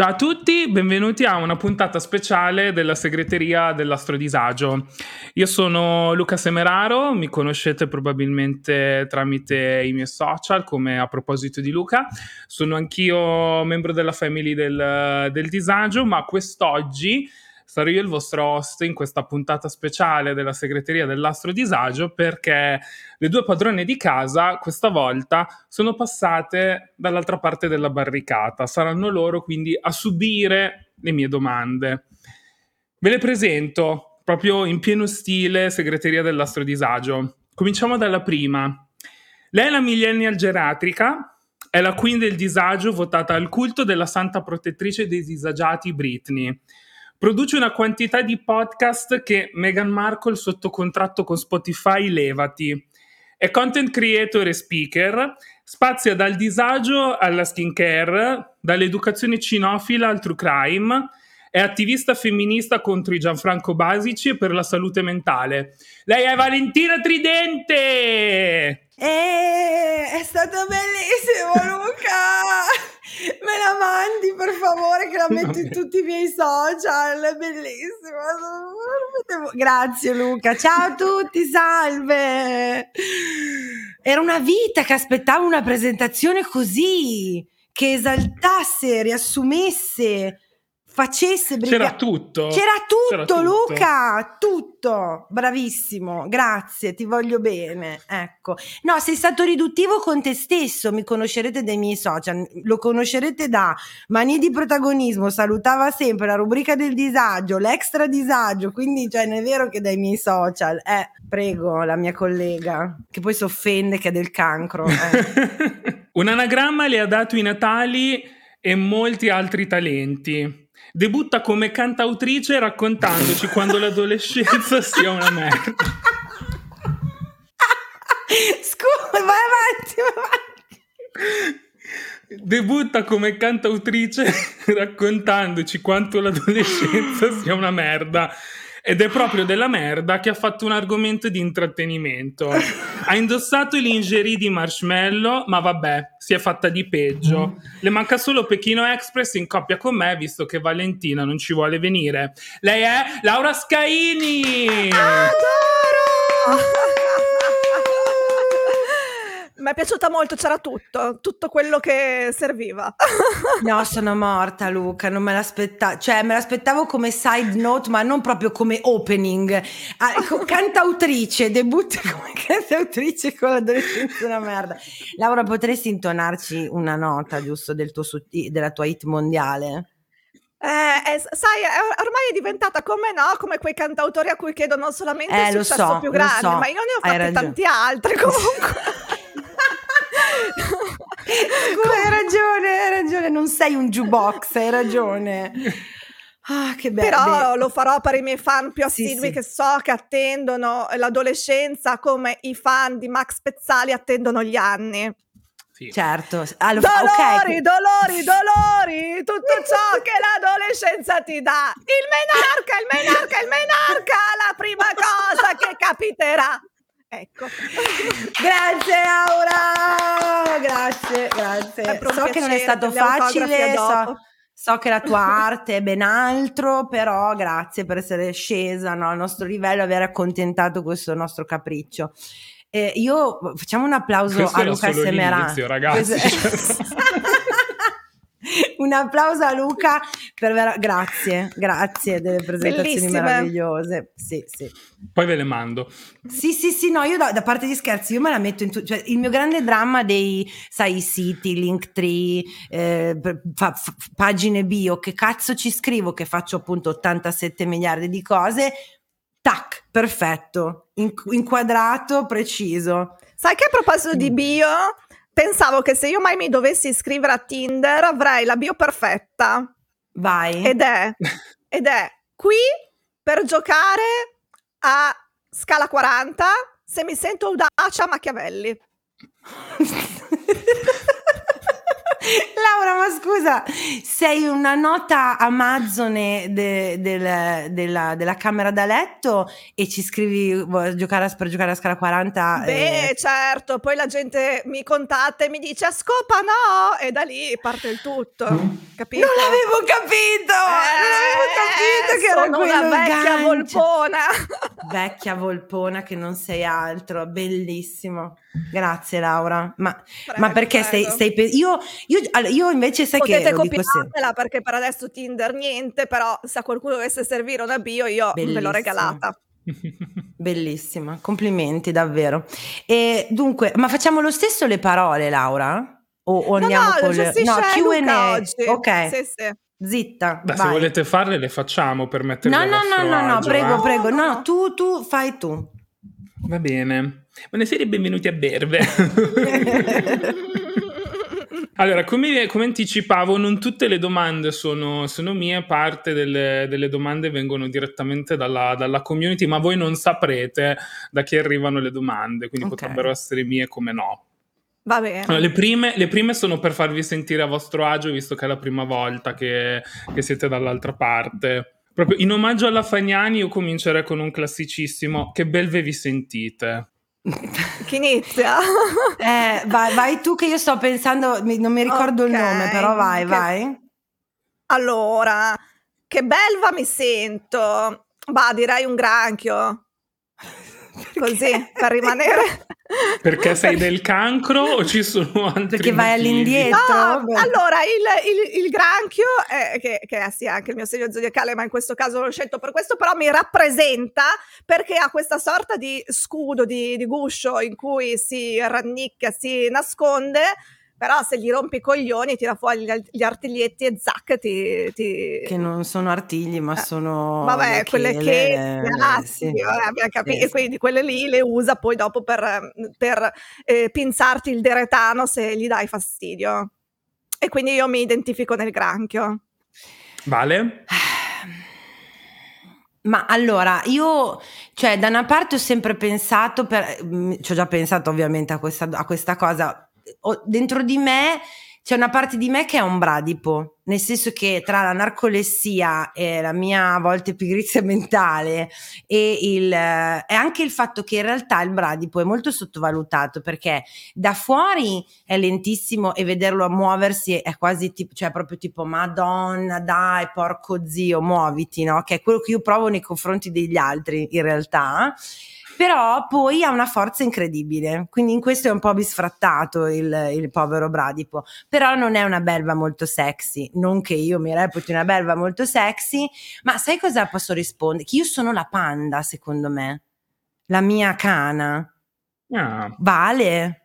Ciao a tutti, benvenuti a una puntata speciale della segreteria dell'astrodisagio. Io sono Luca Semeraro, mi conoscete probabilmente tramite i miei social, come a proposito di Luca. Sono anch'io membro della family del, del disagio, ma quest'oggi sarò io il vostro host in questa puntata speciale della segreteria dell'Astro Disagio perché le due padrone di casa questa volta sono passate dall'altra parte della barricata. Saranno loro quindi a subire le mie domande. Ve le presento proprio in pieno stile segreteria dell'Astro Disagio. Cominciamo dalla prima. Lei è la millennial geriatrica, è la queen del disagio votata al culto della santa protettrice dei disagiati Britney. Produce una quantità di podcast che Meghan Markle sotto contratto con Spotify levati. È content creator e speaker, spazia dal disagio alla skincare, dall'educazione cinofila al true crime, è attivista femminista contro i Gianfranco Basici e per la salute mentale. Lei è Valentina Tridente! Eh, è stato bellissimo Luca! Me la mandi per la metto in tutti i miei social, è bellissimo. Grazie Luca, ciao a tutti, salve. Era una vita che aspettavo una presentazione così, che esaltasse, riassumesse facesse briga- C'era tutto. C'era tutto, C'era tutto. Luca, tutto. Bravissimo, grazie, ti voglio bene. Ecco. No, sei stato riduttivo con te stesso, mi conoscerete dai miei social, lo conoscerete da Manie di protagonismo, salutava sempre la rubrica del disagio, l'extra disagio, quindi cioè non è vero che dai miei social. Eh, prego, la mia collega, che poi si offende che è del cancro. eh. Un anagramma le ha dato i Natali e molti altri talenti. Debutta come cantautrice raccontandoci quando l'adolescenza sia una merda. Scusa, vai avanti, vai avanti. Debutta come cantautrice raccontandoci quanto l'adolescenza sia una merda. Ed è proprio della merda che ha fatto un argomento di intrattenimento. Ha indossato i lingerie di marshmallow, ma vabbè, si è fatta di peggio. Le manca solo Pechino Express in coppia con me, visto che Valentina non ci vuole venire. Lei è Laura Scaini! Mi è piaciuta molto, c'era tutto, tutto quello che serviva. No, sono morta Luca, non me l'aspettavo, cioè me l'aspettavo come side note, ma non proprio come opening. Ah, co- cantautrice, debutta come cantautrice con l'adolescenza una merda. Laura, potresti intonarci una nota, giusto, del tuo della tua hit mondiale? Eh, eh, sai, ormai è diventata come no, come quei cantautori a cui chiedono solamente Eh, il successo so, più grande, so, ma io ne ho fatti tanti altri comunque. Scusa, hai ragione, hai ragione, non sei un jukebox, hai ragione. Ah, che bello. Però lo farò per i miei fan più Sì, assidui sì. che so che attendono l'adolescenza come i fan di Max Pezzali attendono gli anni. Sì. Certo, allora, Dolori, ok. dolori, dolori, tutto ciò che l'adolescenza ti dà. Il menarca, il menarca, il menarca. Grazie Laura, grazie, grazie. So che non è stato facile, so, so che la tua arte è ben altro, però grazie per essere scesa no, al nostro livello e aver accontentato questo nostro capriccio. Eh, io facciamo un applauso Questo a era Luca solo Semerà. l'inizio, ragazzi. Questo- un applauso a Luca per vera- grazie, grazie delle presentazioni Bellissime. meravigliose. Sì, sì. Poi ve le mando. Sì, sì, sì, no, io da, da parte di scherzi, io me la metto in tutto, cioè il mio grande dramma dei, sai, i siti, Linktree, eh, fa- f- pagine bio, che cazzo ci scrivo che faccio appunto 87 miliardi di cose, tac, perfetto, inqu- inquadrato, preciso. Sai che a proposito di bio, pensavo che se io mai mi dovessi iscrivere a Tinder avrei la bio perfetta. Vai. Ed è, ed è qui per giocare a scala 40 se mi sento audace a Machiavelli. Laura, ma scusa, sei una nota amazzone de- del- della, della camera da letto e ci scrivi giocare a, per giocare a scala 40? Beh, eh, certo, poi la gente mi contatta e mi dice a scopa no, e da lì parte il tutto. Capito? Non l'avevo capito! non avevo capito che era una vecchia gancio. volpona. Vecchia volpona che non sei altro, bellissimo. Grazie Laura. Ma, Prego, ma perché stai, stai pe- io, io, io invece sai Potete che sempre. copiarmela perché per adesso Tinder niente, però se a qualcuno dovesse servire una bio io ve Bellissimo. l'ho regalata. Bellissima, complimenti davvero. E dunque, ma facciamo lo stesso le parole, Laura? O, o No, andiamo no, con lo gestisce Luca oggi. Ok, Sì, sì. zitta. Beh, se volete farle, le facciamo per mettervi No, no, no, vostro no, no, prego, eh? prego. No, no. no, tu, tu, fai tu. Va bene. Buonasera e benvenuti a Berbe. allora, come, come anticipavo, non tutte le domande sono, sono mie, parte delle, delle domande vengono direttamente dalla, dalla community, ma voi non saprete da chi arrivano le domande, quindi Ok. potrebbero essere mie come no. Va bene. Allora, le, prime, le prime sono per farvi sentire a vostro agio, visto che è la prima volta che, che siete dall'altra parte. Proprio in omaggio alla Fagnani, io comincerei con un classicissimo. Che belve vi sentite? Chi inizia? Eh, vai, vai tu che io sto pensando, non mi ricordo il Ok, nome, però vai, che- vai. Allora, che belva mi sento. Bah, direi un granchio. Così, per rimanere... Perché sei del cancro o ci sono altri Perché vai motivi? all'indietro? No, Beh. allora il, il- il granchio, è, che, che è sì anche il mio segno zodiacale, ma in questo caso l'ho scelto per questo, però mi rappresenta perché ha questa sorta di scudo, di, di guscio in cui si rannicchia, si nasconde, però se gli rompi i coglioni tira fuori gli, gli artiglietti e zac ti... ti- Che non sono artigli, ma Eh, sono. Vabbè, le quelle chele, che eh, grazie, sì. vabbè, abbiamo capito. Sì, E sì. quindi quelle lì le usa poi dopo per, per, eh, pinzarti il deretano se gli dai fastidio. E quindi io mi identifico nel granchio. Vale? Ma allora, io, cioè, da una parte ho sempre pensato, per, mm, ci ho già pensato ovviamente a questa, a questa cosa, dentro di me c'è una parte di me che è un bradipo, nel senso che tra la narcolessia e la mia a volte pigrizia mentale e, il, e anche il fatto che in realtà il bradipo è molto sottovalutato perché da fuori è lentissimo e vederlo muoversi è quasi tipo, cioè proprio tipo Madonna, dai, porco zio, muoviti, no? Che è quello che io provo nei confronti degli altri in realtà. Però poi ha una forza incredibile, quindi in questo è un po' bisfrattato il, il povero Bradipo. Però non è una belva molto sexy, non che io mi reputi una belva molto sexy, ma sai cosa posso rispondere? Che io sono la panda, secondo me, la mia cana. Ah, Vale?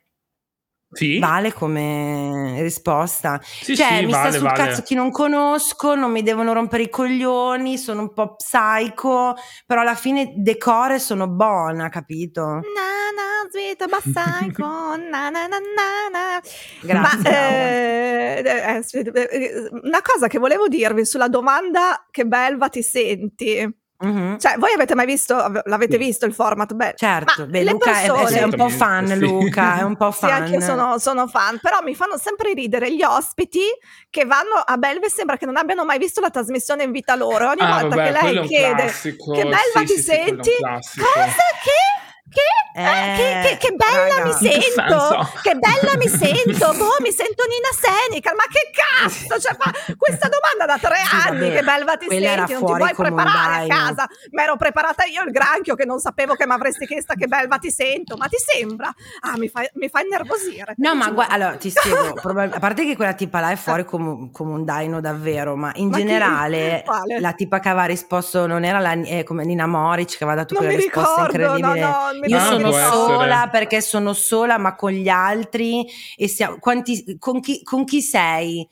Sì? Vale come risposta. Sì, cioè, sì, mi vale, sta sul vale. cazzo chi non conosco, non mi devono rompere i coglioni, sono un po' psycho, però alla fine decore sono buona, capito? Na na, sweet bassaico, na na na na na. Grazie. Ma eh, eh, sì, eh, una cosa che volevo dirvi sulla domanda che belva ti senti. Mhm. Cioè, voi avete mai visto, l'avete visto il format? Beh, Certo, beh, Luca è, persone- è un po' fan, Sì. Luca, è un po' Sì, fan. anche io sono, sono fan, però mi fanno sempre ridere gli ospiti che vanno a Belve, sembra che non abbiano mai visto la trasmissione in vita loro. Ogni Ah, volta vabbè, che lei chiede classico. che belva Sì, ti sì, sì, senti, cosa che? Che? Eh, che, che- che bella raga. mi che sento! senso? Che bella mi sento! Boh, mi sento Nina Senecal, ma che cazzo! Cioè, fa questa domanda da tre Sì, anni, vabbè, che belva ti senti, non ti vuoi preparare a casa. Ma ero preparata io il granchio che non sapevo che mi avresti chiesto che belva ti sento, ma ti sembra? Ah, mi fa, mi fa innervosire. No, ma guarda, allora ti spiego, probab- a parte che quella tipa là è fuori come, un- come un daino davvero, ma in Ma generale la tipa che aveva risposto non era la, eh, come Nina Moric che aveva dato Non quella risposta ricordo, no, incredibile. no, mi Io sono sola essere. perché sono sola ma con gli altri e siamo, quanti, con, chi, con chi sei?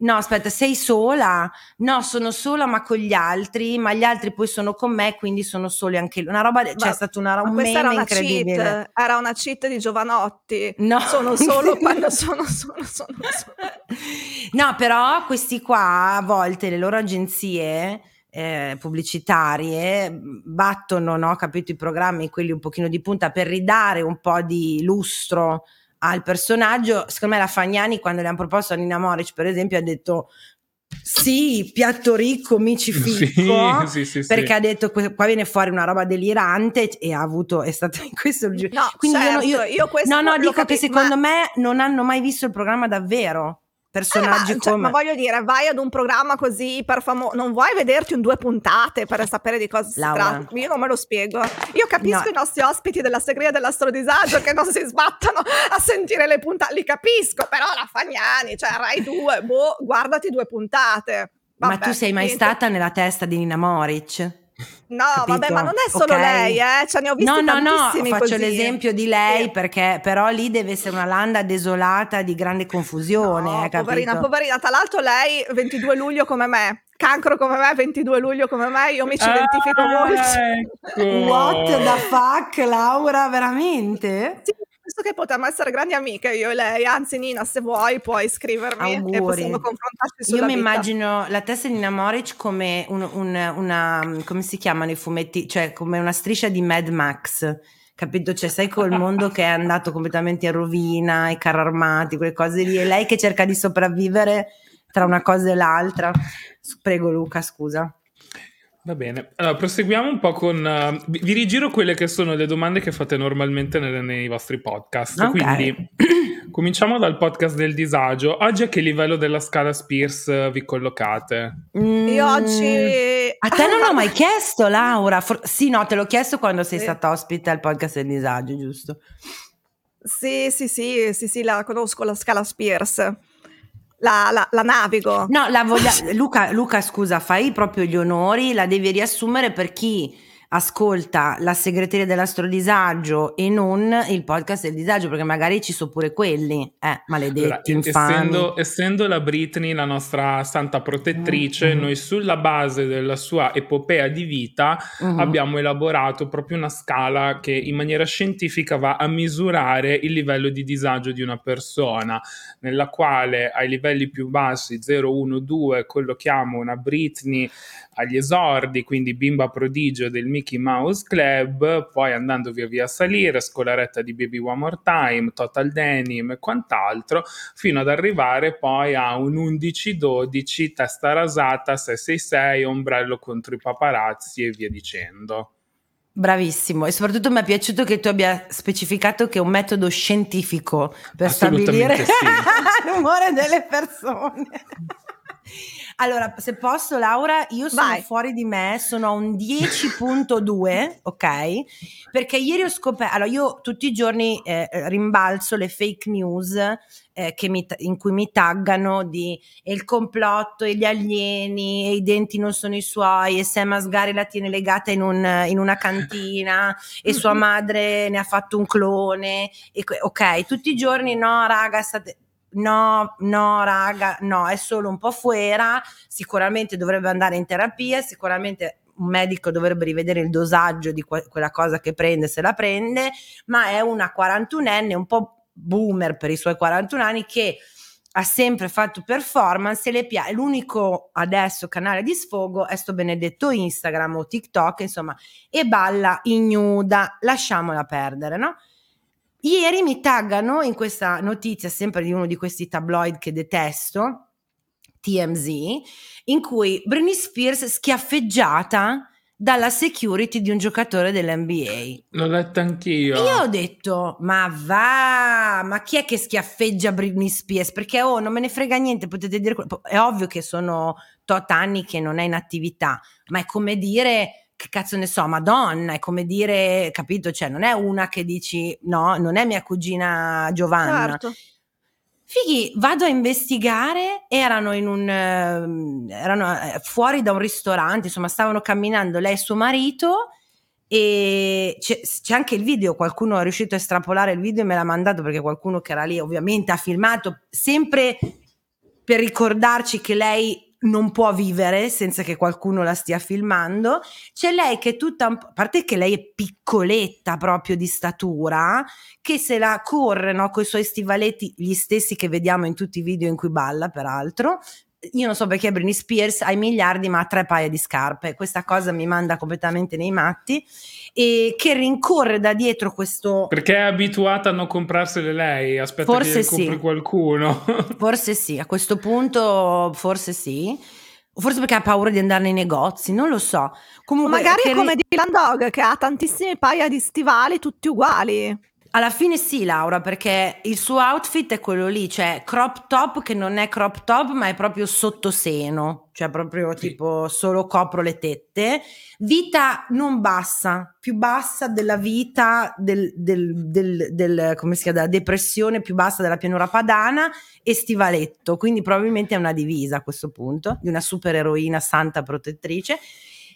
No, aspetta, sei sola? No, sono sola ma con gli altri, ma gli altri poi sono con me, quindi sono soli anche loro. Una roba, cioè Ma- è stato una, questa era una incredibile. cheat, era una cheat di Giovanotti. No. Sono solo quando sono sono sono solo. No, però questi qua a volte le loro agenzie eh, pubblicitarie battono, no, capito, i programmi, quelli un pochino di punta per ridare un po' di lustro al personaggio. Secondo me la Fagnani quando le hanno proposto a Nina Moric, per esempio, ha detto sì, piatto ricco, mici ficco. Sì, sì, sì, sì. Perché ha detto qua viene fuori una roba delirante e ha avuto è stato in questo il gi- No, quindi io certo, io, io questo no no dico capi- che secondo ma- me non hanno mai visto il programma davvero personaggi Eh, ma, cioè, come ma voglio dire, vai ad un programma così per famoso, non vuoi vederti un due puntate per sapere di cosa si Laura. tratta? Io non me lo spiego. Io capisco No. i nostri ospiti della segreteria dell'astrodisagio che non si sbattano a sentire le puntate, li capisco, però la Fagnani, cioè Rai 2, boh, guardati due puntate. ma Vabbè, tu sei mai niente. stata nella testa di Nina Moric No, capito? vabbè, ma non è solo Ok. lei, eh, ce ne ho visti no no no faccio così. l'esempio di lei Sì. perché però lì deve essere una landa desolata di grande confusione No, eh, capito? poverina, poverina. Tra l'altro lei 22 luglio come me, cancro come me, 22 luglio come me, io mi ci identifico Ah, molto. ecco. what the fuck Laura veramente? Sì, penso che potremmo essere grandi amiche io e lei, anzi Nina se vuoi puoi scrivermi e Auguri. possiamo confrontarci sulla Io mi vita. immagino la testa di Nina Moric come un- un- una, come si chiamano i fumetti, cioè come una striscia di Mad Max, capito? Cioè sai col mondo che è andato completamente in rovina, i carri armati, quelle cose lì, e lei che cerca di sopravvivere tra una cosa e l'altra. Prego Luca, scusa. Va bene, allora proseguiamo un po' con... eh, vi vi rigiro quelle che sono le domande che fate normalmente nelle- nei vostri podcast. Ok. Quindi cominciamo dal podcast del disagio. Oggi a che livello della scala Spears eh, vi collocate? Io oggi... Mm. A te non l'ho mai chiesto, Laura. For- sì, no, te l'ho chiesto quando sei Sì. stata ospite al podcast del disagio, giusto? Sì, sì, sì, sì, sì, la conosco, la scala Spears. La, la- la navigo. No, la voglia... Luca, Luca, scusa, fai proprio gli onori, la devi riassumere per chi ascolta la segreteria dell'astrodisagio e non il podcast del disagio, perché magari ci sono pure quelli. Eh, maledetti, Allora, essendo, essendo la Britney la nostra santa protettrice, Mhm. noi sulla base della sua epopea di vita Mhm. abbiamo elaborato proprio una scala che in maniera scientifica va a misurare il livello di disagio di una persona, nella quale ai livelli più bassi 0, 1, 2 collochiamo una Britney agli esordi, quindi bimba prodigio del Mickey Mouse Club, poi andando via via a salire, scolaretta di Baby One More Time, Total Denim e quant'altro, fino ad arrivare poi a un 11-12, testa rasata, 666, ombrello contro i paparazzi e via dicendo. Bravissimo e soprattutto mi è piaciuto che tu abbia specificato che è un metodo scientifico per stabilire sì. l'umore delle persone. Allora, se posso, Laura, io sono Vai. fuori di me, sono a un 10.2, ok? Perché ieri ho scoperto, allora io tutti i giorni eh, rimbalzo le fake news eh, che mi- in cui mi taggano di e il complotto e gli alieni e i denti non sono i suoi e Sam Asghari la tiene legata in, un- in una cantina e sua madre ne ha fatto un clone e ok tutti i giorni no raga state no no raga no è solo un po' fuera sicuramente dovrebbe andare in terapia sicuramente un medico dovrebbe rivedere il dosaggio di que- quella cosa che prende se la prende ma è una 41enne un po' boomer per i suoi 41 anni che ha sempre fatto performance e le piace. L'unico adesso canale di sfogo è sto benedetto Instagram o TikTok, insomma, e balla ignuda, lasciamola perdere, no? Ieri mi taggano in questa notizia, sempre di uno di questi tabloid che detesto, TMZ, in cui Britney Spears schiaffeggiata dalla security di un giocatore dell'NBA. L'ho letto anch'io. E io ho detto, ma va, ma chi è che schiaffeggia Britney Spears? Perché oh, non me ne frega niente, potete dire... È ovvio che sono tot anni che non è in attività, ma è come dire, che cazzo ne so, Madonna, è come dire, capito? Cioè, non è una che dici, no, non è mia cugina Giovanna. Certo. Fighi, vado a investigare, erano in un ehm, erano eh, fuori da un ristorante, insomma, stavano camminando lei e suo marito e c'è, c'è anche il video, qualcuno è riuscito a estrapolare il video e me l'ha mandato perché qualcuno che era lì ovviamente ha filmato sempre per ricordarci che lei non può vivere senza che qualcuno la stia filmando. C'è lei che è tutta, a parte che lei è piccoletta proprio di statura, che se la corre no, con i suoi stivaletti, gli stessi che vediamo in tutti i video in cui balla, peraltro. Io non so perché Britney Spears ha i miliardi, ma ha tre paia di scarpe. Questa cosa mi manda completamente nei matti. E che rincorre da dietro questo. Perché è abituata a non comprarsele lei, aspetta Forse che sì. compri qualcuno. Forse sì, a questo punto, forse sì. Forse perché ha paura di andare nei negozi, non lo so. Comunque, Magari è come ri- Dylan Dog che ha tantissime paia di stivali tutti uguali. Alla fine sì, Laura, perché il suo outfit è quello lì, cioè crop top che non è crop top, ma è proprio sottoseno, cioè proprio Sì. tipo solo copro le tette. Vita non bassa, più bassa della vita del, del- del- del- come si chiama, della depressione più bassa della pianura padana e stivaletto, quindi probabilmente è una divisa a questo punto, di una supereroina santa protettrice.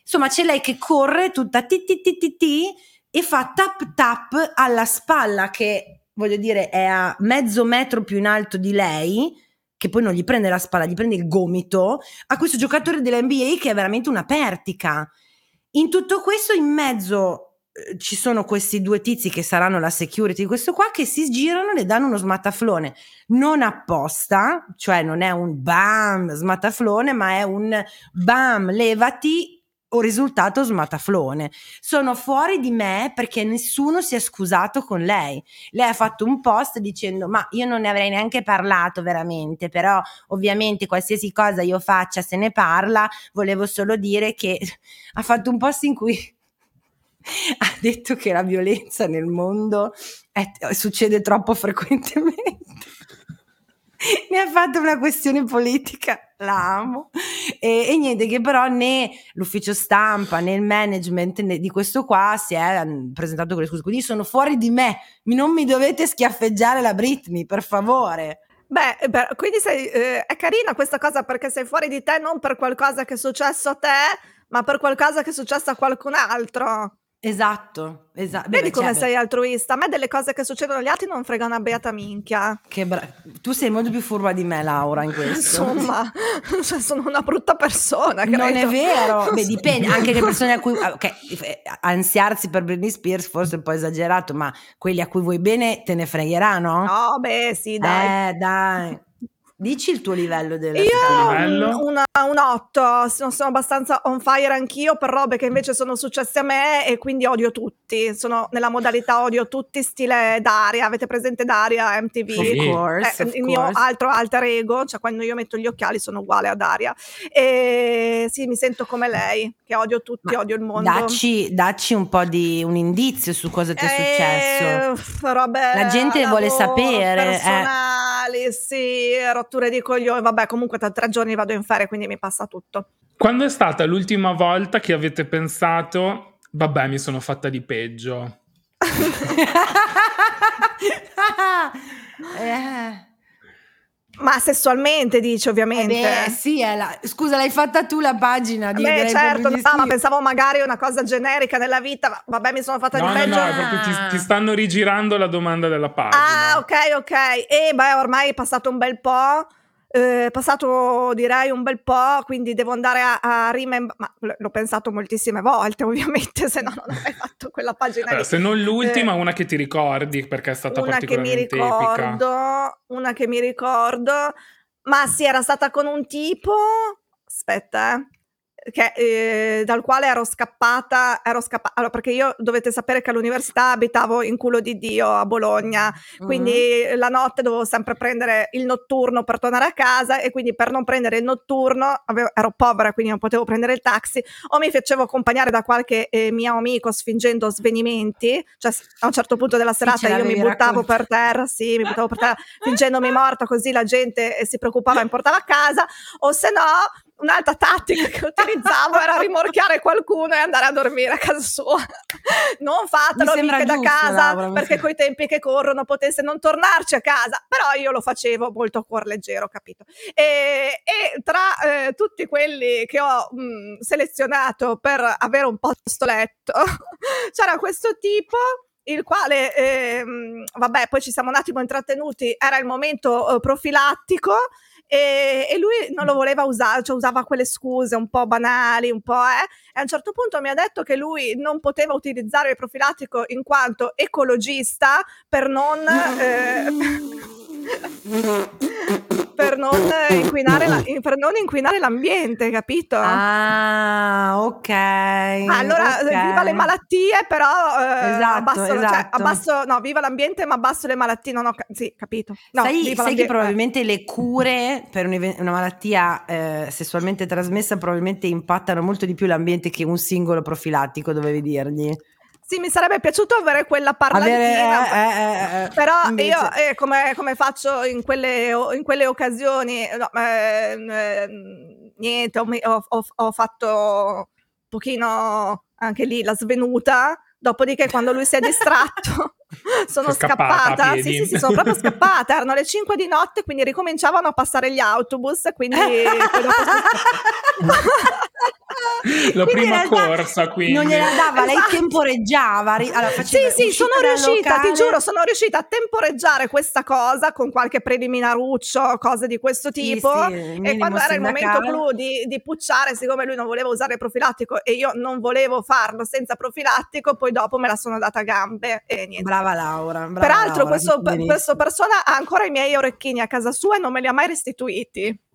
Insomma, c'è lei che corre tutta ti ti ti ti ti e fa tap tap alla spalla che voglio dire è a mezzo metro più in alto di lei che poi non gli prende la spalla, gli prende il gomito a questo giocatore dell'NBA che è veramente una pertica. In tutto questo in mezzo eh, ci sono questi due tizi che saranno la security di questo qua che si girano e le danno uno smattaflone non apposta, cioè non è un bam smattaflone, ma è un bam levati o risultato smataflone. Sono fuori di me perché nessuno si è scusato con lei. Lei ha fatto un post dicendo: Ma io non ne avrei neanche parlato veramente, però ovviamente qualsiasi cosa io faccia se ne parla. Volevo solo dire che ha fatto un post in cui ha detto che la violenza nel mondo è- succede troppo frequentemente. Ne ha fatto una questione politica, la amo. E, e niente, che però né l'ufficio stampa né il management né di questo qua si è presentato con le scuse. Quindi sono fuori di me. Non mi dovete schiaffeggiare la Britney, per favore. Beh, beh, quindi sei, eh, è carina questa cosa perché sei fuori di te non per qualcosa che è successo a te, ma per qualcosa che è successo a qualcun altro. Esatto, esatto. Vedi beh, come cioè, sei altruista. A me delle cose che succedono agli altri non frega una beata minchia. che bra- tu sei molto più furba di me, Laura, in questo. Insomma, cioè, sono una brutta persona. Non è credo. vero, beh, dipende, anche le persone a cui, ah, ok, eh, ansiarsi per Britney Spears forse è un po' esagerato, ma quelli a cui vuoi bene te ne fregheranno? No, beh, sì, dai. Eh, dai. Dici il tuo livello della Io livello? un, una- un 8, sono, sono abbastanza on fire anch'io per robe che invece sono successe a me e quindi odio tutti. Sono nella modalità odio tutti, stile Daria. Avete presente Daria MTV? Of course, Eh, of il mio course. altro alter ego, cioè quando io metto gli occhiali sono uguale a Daria. E sì, mi sento come lei, che odio tutti, Ma odio il mondo. Dacci, dacci un po' di un indizio su cosa ti è successo. Eh, uff, robe La gente vuole sapere, eh. Sì, rotture di coglioni. Vabbè, comunque tra tre giorni vado in ferie, quindi mi passa tutto. Quando è stata l'ultima volta che avete pensato, vabbè, mi sono fatta di peggio? eh. Ma sessualmente dici, ovviamente. Beh, sì, è la- scusa, l'hai fatta tu la pagina di Beh, direi certo, no, ma pensavo magari una cosa generica nella vita. ma- Vabbè, mi sono fatta No, di no, peggio. no, proprio ti, ti stanno rigirando la domanda della pagina. Ah, ok, ok. E beh, ormai è passato un bel po'. Eh, passato direi un bel po', quindi devo andare a, a rimem- ma l- l'ho pensato moltissime volte, ovviamente, se no non avrei fatto quella pagina Allora, se non l'ultima, Eh, una che ti ricordi perché è stata una che mi particolarmente epica. ricordo, una che mi ricordo, ma sì, era stata con un tipo, aspetta, che, eh, dal quale ero scappata, ero scappata, allora, perché io dovete sapere che all'università abitavo in culo di Dio a Bologna, quindi Mm-hmm. la notte dovevo sempre prendere il notturno per tornare a casa e quindi per non prendere il notturno avevo- ero povera, quindi non potevo prendere il taxi o mi facevo accompagnare da qualche eh, mio amico sfingendo svenimenti, cioè a un certo punto della serata ce io mi buttavo raccontato. per terra, sì, mi buttavo per terra fingendomi morta così la gente eh, si preoccupava e mi portava a casa o se no un'altra tattica che utilizzavo era rimorchiare qualcuno e andare a dormire a casa sua. Non fatelo mica da casa Laura, perché coi tempi che corrono potesse non tornarci a casa, però io lo facevo molto a cuor leggero, capito? E, e tra eh, tutti quelli che ho mh, selezionato per avere un posto letto, c'era questo tipo il quale, ehm, vabbè, poi ci siamo un attimo intrattenuti, era il momento eh, profilattico e, e lui non lo voleva usare, cioè usava quelle scuse un po' banali, un po' eh, e a un certo punto mi ha detto che lui non poteva utilizzare il profilattico in quanto ecologista per non... eh, per non inquinare, la- per non inquinare l'ambiente, capito? Ah, ok. Allora, ok. viva le malattie, però eh, Esatto, abbasso, cioè, esatto. abbasso- no, viva l'ambiente, ma abbasso le malattie. Non ho ca- sì, capito. No, sai, sai che l'ambiente- probabilmente le cure per un- una malattia eh, sessualmente trasmessa probabilmente impattano molto di più l'ambiente che un singolo profilattico, dovevi dirgli. Sì, mi sarebbe piaciuto avere quella parlatina. eh, eh, eh, Però invece- io, eh, come, come faccio in quelle, in quelle occasioni, no, ehm, niente, ho, ho- ho- fatto un pochino anche lì la svenuta. Dopodiché, quando lui si è distratto, sono scappata. Sì, sì, sì, sono proprio scappata. Erano le 5 di notte, quindi ricominciavano a passare gli autobus. Quindi dopo La Quindi in prima realtà corsa, quindi. Non gliela dava, lei Esatto. temporeggiava. Allora, Sì, sì, sono riuscita, ti giuro, sono riuscita a temporeggiare questa cosa con qualche preliminaruccio, cose di questo Sì, tipo. sì, e minimo quando era il momento clou di, di pucciare, siccome lui non voleva usare il profilattico e io non volevo farlo senza profilattico, poi dopo me la sono data a gambe e niente. Brava Laura. brava Peraltro, Laura, questo, questo persona ha ancora i miei orecchini a casa sua e non me li ha mai restituiti.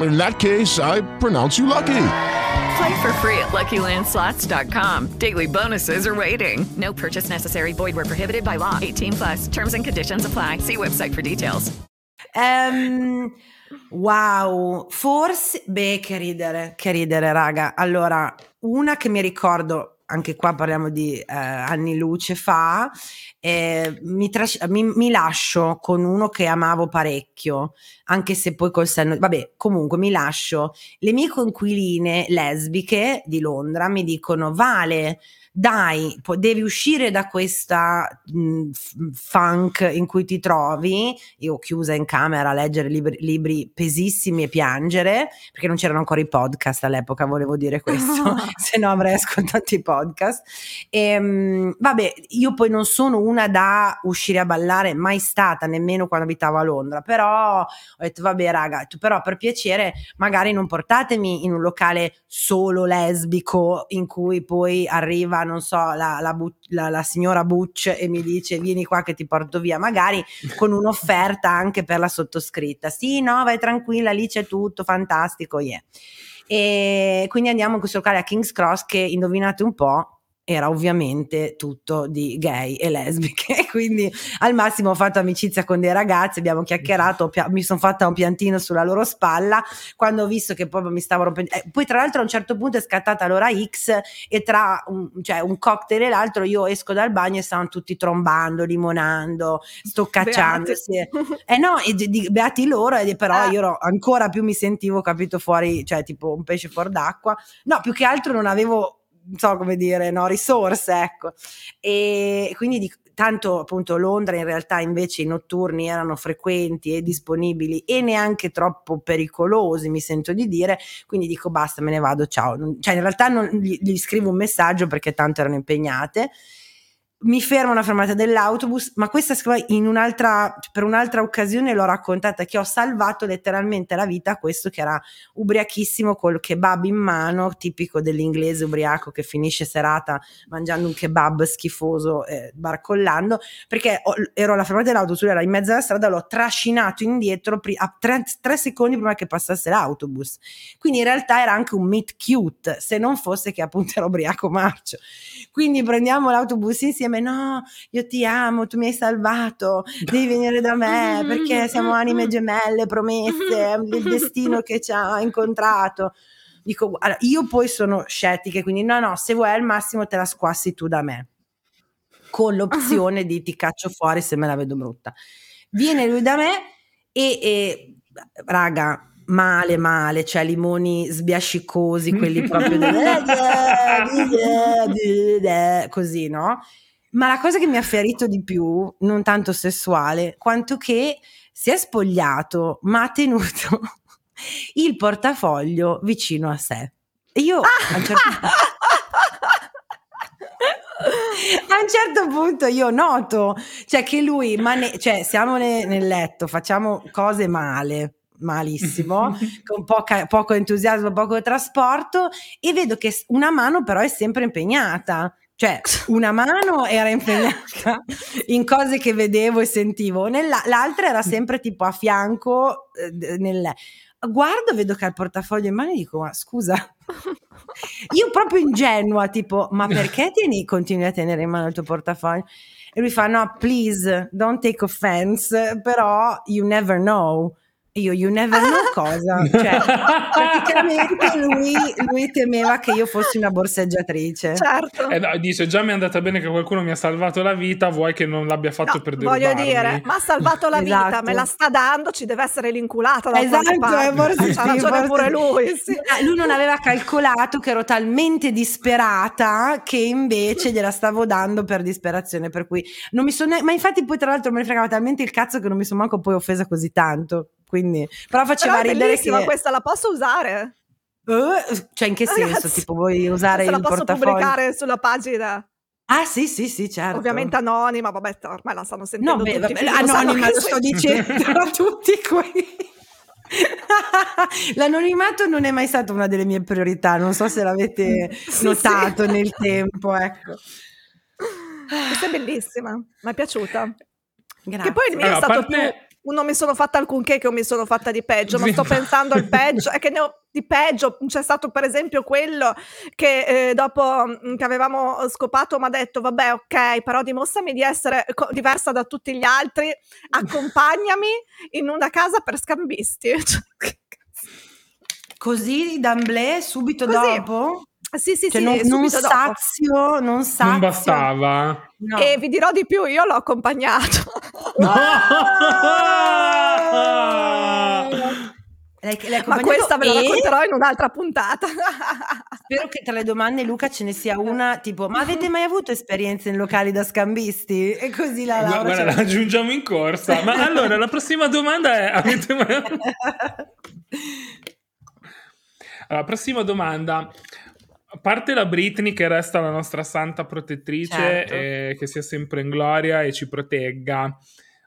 In that case, I pronounce you lucky. Play for free at LuckyLandSlots.com. Daily bonuses are waiting. No purchase necessary. Void where prohibited by law. 18 plus. Terms and conditions apply. See website for details. Ehm, wow, forse, beh, che ridere, che ridere, raga. Allora, una che mi ricordo, anche qua parliamo di eh, anni luce fa, eh, mi, tras- mi- mi lascio con uno che amavo parecchio, anche se poi col senno, vabbè, comunque mi lascio. Le mie coinquiline lesbiche di Londra mi dicono, Vale, dai, po- devi uscire da questa mh, f- funk in cui ti trovi. Io chiusa in camera a leggere libri, libri pesissimi e piangere, perché non c'erano ancora i podcast all'epoca, volevo dire questo, se no avrei ascoltato i podcast. E, vabbè, io poi non sono una da uscire a ballare, mai stata, nemmeno quando abitavo a Londra, però ho detto, vabbè raga, però per piacere magari non portatemi in un locale solo lesbico in cui poi arriva non so, la, la, la- la signora Butch e mi dice vieni qua che ti porto via, magari con un'offerta anche per la sottoscritta. Sì, no, vai tranquilla, lì c'è tutto, fantastico, yeah. E quindi andiamo in questo locale a King's Cross che indovinate un po', era ovviamente tutto di gay e lesbiche, quindi al massimo ho fatto amicizia con dei ragazzi, abbiamo chiacchierato, pia- mi sono fatta un piantino sulla loro spalla, quando ho visto che poi mi stavo rompendo, eh, poi tra l'altro a un certo punto è scattata l'ora X e tra un, cioè, un cocktail e l'altro io esco dal bagno e stavano tutti trombando, limonando, stoccacciandosi. Eh no, e di, beati loro, e però io ero, ancora più mi sentivo, capito, fuori, cioè tipo un pesce fuori d'acqua. No, più che altro non avevo non so come dire, no, risorse, ecco. E quindi dico, tanto appunto Londra in realtà invece i notturni erano frequenti e disponibili e neanche troppo pericolosi, mi sento di dire, quindi dico basta, me ne vado, ciao. Cioè in realtà non gli, gli scrivo un messaggio perché tanto erano impegnate. Mi fermo alla fermata dell'autobus, ma questa in un'altra, per un'altra occasione l'ho raccontata che ho salvato letteralmente la vita a questo che era ubriachissimo col kebab in mano, tipico dell'inglese ubriaco che finisce serata mangiando un kebab schifoso, eh, barcollando, perché ho- ero alla fermata dell'autobus, lui era in mezzo alla strada, l'ho trascinato indietro pri- a tre, tre secondi prima che passasse l'autobus. Quindi in realtà era anche un meet cute, se non fosse che appunto era ubriaco marcio. Quindi prendiamo l'autobus insieme, no, io ti amo, tu mi hai salvato, devi venire da me perché siamo anime gemelle, promesse, è il destino che ci ha incontrato. Dico, guarda, io poi sono scettica, quindi no, no, se vuoi al massimo te la squassi tu da me, con l'opzione di ti caccio fuori se me la vedo brutta. Viene lui da me e, e raga, male, male, cioè limoni sbiascicosi, quelli proprio del- così, no? Ma la cosa che mi ha ferito di più, non tanto sessuale, quanto che si è spogliato, ma ha tenuto il portafoglio vicino a sé. E io a un certo a un certo punto io noto, cioè che lui, mane- cioè siamo ne- nel letto, facciamo cose male, malissimo, con poca- poco entusiasmo, poco trasporto e vedo che una mano però è sempre impegnata. Cioè, una mano era impegnata in cose che vedevo e sentivo, nella- l'altra era sempre tipo a fianco. eh, nel- Guardo, vedo che ha il portafoglio in mano e dico: Ma scusa, io proprio ingenua, tipo, ma perché tieni, continui a tenere in mano il tuo portafoglio? E lui fa: No, please, don't take offense, però you never know. Io, you never know cosa? Cioè, praticamente lui, lui temeva che io fossi una borseggiatrice. Certo. Eh, no, dice già mi è andata bene che qualcuno mi ha salvato la vita, vuoi che non l'abbia fatto per Voglio derubarmi? dire, ma ha salvato la vita, Esatto. me la sta dando, ci deve essere l'inculata da Esatto, qualche parte. eh, forse C'ha sì, ragione forse pure lui. sì. Lui non aveva calcolato che ero talmente disperata che invece gliela stavo dando per disperazione. Per cui non mi sono. Ma infatti, poi, tra l'altro, me ne fregava talmente il cazzo che non mi sono manco poi offesa così tanto. Quindi, però faceva Però è ridere bellissima che. questa, la posso usare? Eh, cioè, in che senso? Ragazzi, tipo, vuoi usare Se la il posso portafoglio? pubblicare sulla pagina. Ah, sì, sì, sì, certo. Ovviamente anonima, vabbè, ormai la stanno sentendo No, beh, tutti. vabbè, anonima lo sto dicendo a tutti qui. L'anonimato non è mai stata una delle mie priorità, non so se l'avete Sì, notato sì. nel tempo, ecco. Questa è bellissima, mi è piaciuta. Grazie. Che poi il mio Allora, è stato parte- più non mi sono fatta alcunché che un mi sono fatta di peggio, ma sto pensando al peggio, è che ne ho di peggio, c'è stato per esempio quello che eh, dopo mm, che avevamo scopato mi ha detto vabbè ok, però dimostrami di essere co- diversa da tutti gli altri, accompagnami in una casa per scambisti. Cioè, Così d'amblè subito Così. dopo? Sì, sì, Cioè, sì, non, non sazio, non sazio. Non bastava. No. E vi dirò di più, io l'ho accompagnato. Lei, lei ha Ma questa ve la e racconterò in un'altra puntata. Spero che tra le domande, Luca, ce ne sia una tipo: Ma avete mai avuto esperienze in locali da scambisti? E così la Laura. Guarda, la la- aggiungiamo in corsa. Ma allora, la prossima domanda è: avete mai... Allora, prossima domanda. A parte la Britney che resta la nostra santa protettrice, Certo. e che sia sempre in gloria e ci protegga.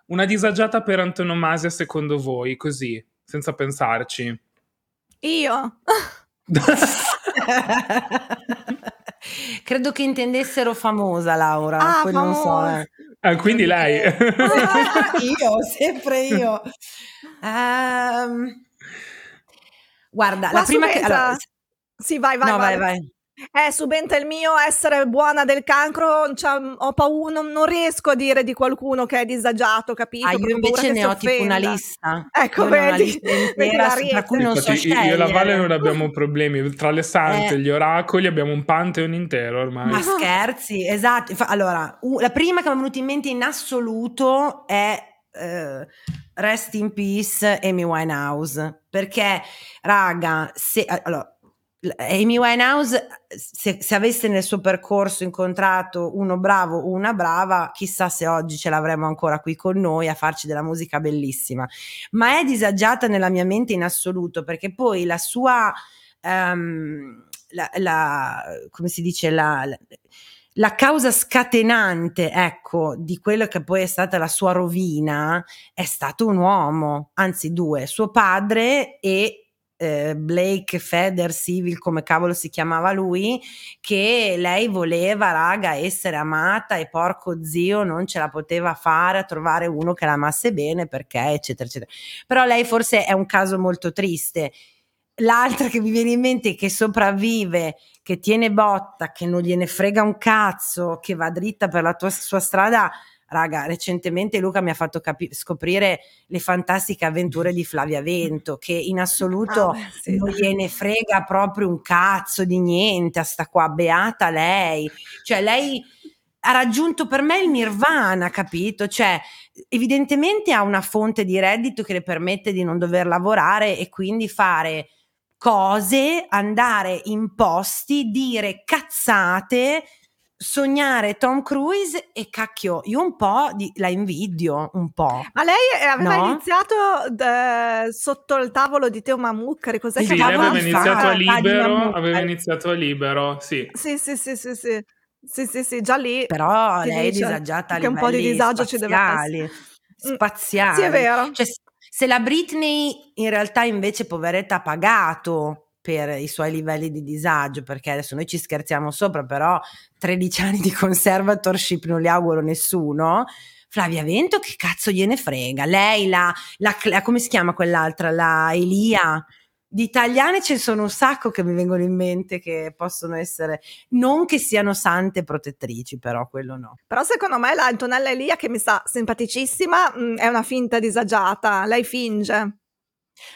Una disagiata per antonomasia secondo voi, così, senza pensarci? Io? Credo che intendessero famosa Laura, Ah, poi non so. famosa. eh. Ah, quindi lei. io, sempre io. Ehm, guarda, Qua la prima che... Allora, Sì, vai, vai, no, vai, vai. vai. Eh, subentra il mio essere buona del cancro, cioè, ho paura, non, non riesco a dire di qualcuno che è disagiato, capito? Ah, io invece ne ho tipo una offenda. lista. Ecco, Io vedi, lista vedi la tra cui non so Infatti, io io e la scegliere. non abbiamo problemi. Tra le sante Eh. gli oracoli abbiamo un pantheon intero ormai. Ma scherzi, esatto. Allora, la prima che mi è venuta in mente in assoluto è eh, Rest in Peace Amy Winehouse. Perché, raga, se, allora, Amy Winehouse, se, se avesse nel suo percorso incontrato uno bravo o una brava, chissà se oggi ce l'avremmo ancora qui con noi a farci della musica bellissima. Ma è disagiata nella mia mente in assoluto perché poi la sua ehm, la, la- come si dice la, la- la causa scatenante ecco di quello che poi è stata la sua rovina è stato un uomo anzi due suo padre e eh, Blake Feder Civil come cavolo si chiamava lui che lei voleva raga essere amata e porco zio non ce la poteva fare a trovare uno che la amasse bene perché eccetera eccetera però lei forse è un caso molto triste L'altra che mi viene in mente che sopravvive, che tiene botta, che non gliene frega un cazzo, che va dritta per la tua, sua strada. Raga, recentemente Luca mi ha fatto capi- scoprire le fantastiche avventure di Flavia Vento, che in assoluto Ah, beh, sì, non gliene frega proprio un cazzo di niente a sta qua, beata lei. Cioè, lei ha raggiunto per me il nirvana, capito? Cioè, evidentemente ha una fonte di reddito che le permette di non dover lavorare e quindi fare cose, andare in posti, dire cazzate, sognare Tom Cruise e cacchio, io un po' di- la invidio, un po'. Ma lei aveva No? iniziato eh, sotto il tavolo di Teo Mamuccari, cos'è Sì, che aveva iniziato a fatto? libero, aveva iniziato a libero, sì. Sì, sì, sì, sì, sì. Sì, sì, sì, già lì. Però lei è disagiata a che un po' di livelli disagio ci deve spaziali, essere. Mm, spaziali. Sì, è vero. Cioè, se la Britney in realtà invece poveretta ha pagato per i suoi livelli di disagio, perché adesso noi ci scherziamo sopra, però 13 anni di conservatorship non li auguro nessuno. Flavia Vento, che cazzo gliene frega? Lei, la, la, la- come si chiama quell'altra? La Elia. Di italiane ce ne sono un sacco che mi vengono in mente che possono essere, non che siano sante protettrici, però quello no. Però secondo me la Antonella Elia, che mi sta simpaticissima, mm, è una finta disagiata. Lei finge.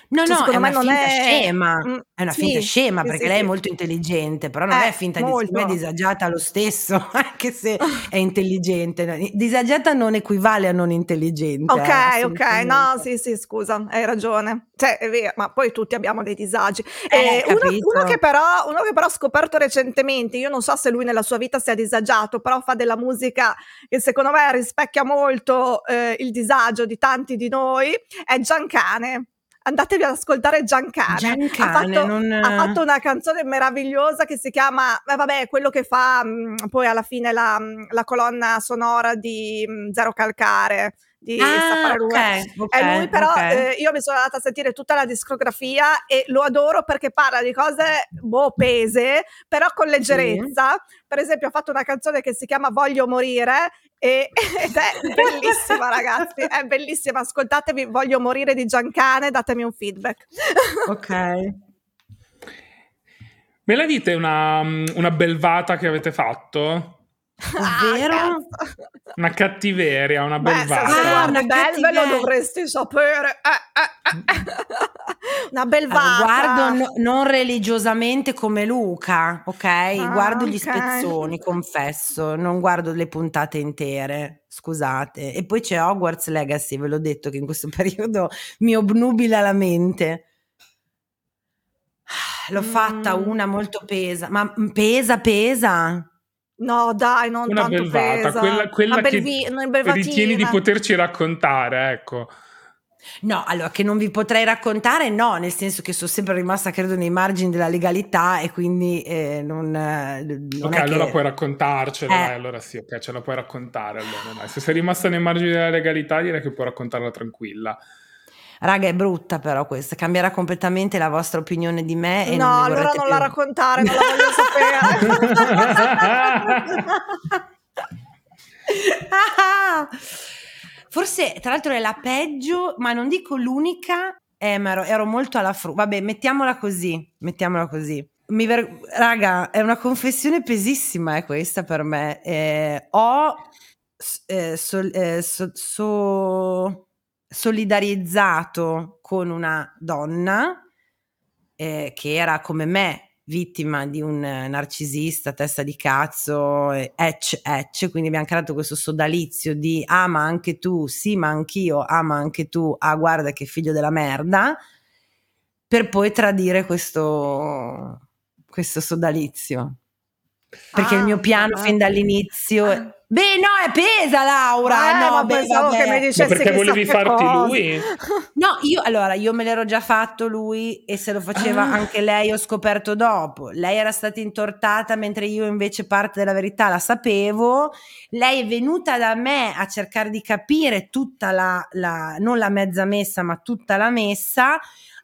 No, Cioè, no, è una non finta è- scema, Mm, è una sì, finta scema perché sì, lei è molto intelligente, però non Eh, è finta di molto. è disagiata lo stesso, anche se è intelligente. Disagiata non equivale a non intelligente. Ok, eh, ok, no, sì, sì, scusa, hai ragione. Cioè, è vero, ma poi tutti abbiamo dei disagi. Eh, E uno, uno che però, uno che però ho scoperto recentemente, io non so se lui nella sua vita sia disagiato, però fa della musica che secondo me rispecchia molto eh, il disagio di tanti di noi, è Giancane. Andatevi ad ascoltare Giancane. Giancane, ha, fatto, non- ha fatto una canzone meravigliosa che si chiama, eh, vabbè, quello che fa mh, poi alla fine la, mh, la colonna sonora di mh, Zero Calcare. Di Ah, Safari ok, Ruel. ok, È lui, però ok. eh, io mi sono andata a sentire tutta la discografia e lo adoro perché parla di cose boh, pese, però con leggerezza. Per esempio, ha fatto una canzone che si chiama Voglio morire e- ed è bellissima, ragazzi. È bellissima. Ascoltatevi Voglio morire di Giancane, datemi un feedback. Ok. Me la dite una, una belvata che avete fatto? Ovvero? Una cattiveria, una Beh, belvata. se guardi una Belve lo dovresti sapere. Eh, eh, eh. Una belvata. guardo no- non religiosamente come Luca, ok? guardo gli ok. spezzoni, confesso, non guardo le puntate intere, scusate. E poi c'è Hogwarts Legacy, ve l'ho detto che in questo periodo mi obnubila la mente. L'ho fatta Mm. una molto pesa, ma mm, pesa, pesa. No, dai, non Una tanto belvata, pesa. quella, quella Una che belvi- una belvatina. ritieni di poterci raccontare, ecco. No, allora che non vi potrei raccontare, no, nel senso che sono sempre rimasta, credo, nei margini della legalità e quindi eh, non, eh, non Ok, è allora che... puoi raccontarcela, Eh. dai, allora sì, ok, ce la puoi raccontare allora, dai. Se sei rimasta nei margini della legalità direi che puoi raccontarla tranquilla. Raga, è brutta però questa, cambierà completamente la vostra opinione di me e No, non allora non più. la raccontare, non la voglio sapere. Ah! Forse, tra l'altro, è la peggio, ma non dico l'unica. Eh, ma ero, ero molto alla frutta. Vabbè, mettiamola così. Mettiamola così. mi ver- raga, è una confessione pesissima è questa per me. Eh, ho eh, eh, so- so- solidarizzato con una donna eh, che era come me vittima di un narcisista, testa di cazzo, ecc, ecc, quindi abbiamo creato questo sodalizio di ah ma anche tu, sì ma anch'io, ah ma anche tu, ah guarda che figlio della merda, per poi tradire questo, questo sodalizio. Perché il mio piano fin dall'inizio... Beh, no, è pesa Laura. Eh, no, ma beh, pensavo vabbè. che mi dicessi Ma perché volevi farti cosa. lui? No, io allora io me l'ero già fatto lui e se lo faceva Ah. anche lei ho scoperto dopo. Lei era stata intortata mentre io invece parte della verità la sapevo. Lei è venuta da me a cercare di capire tutta la, la non la mezza messa, ma tutta la messa.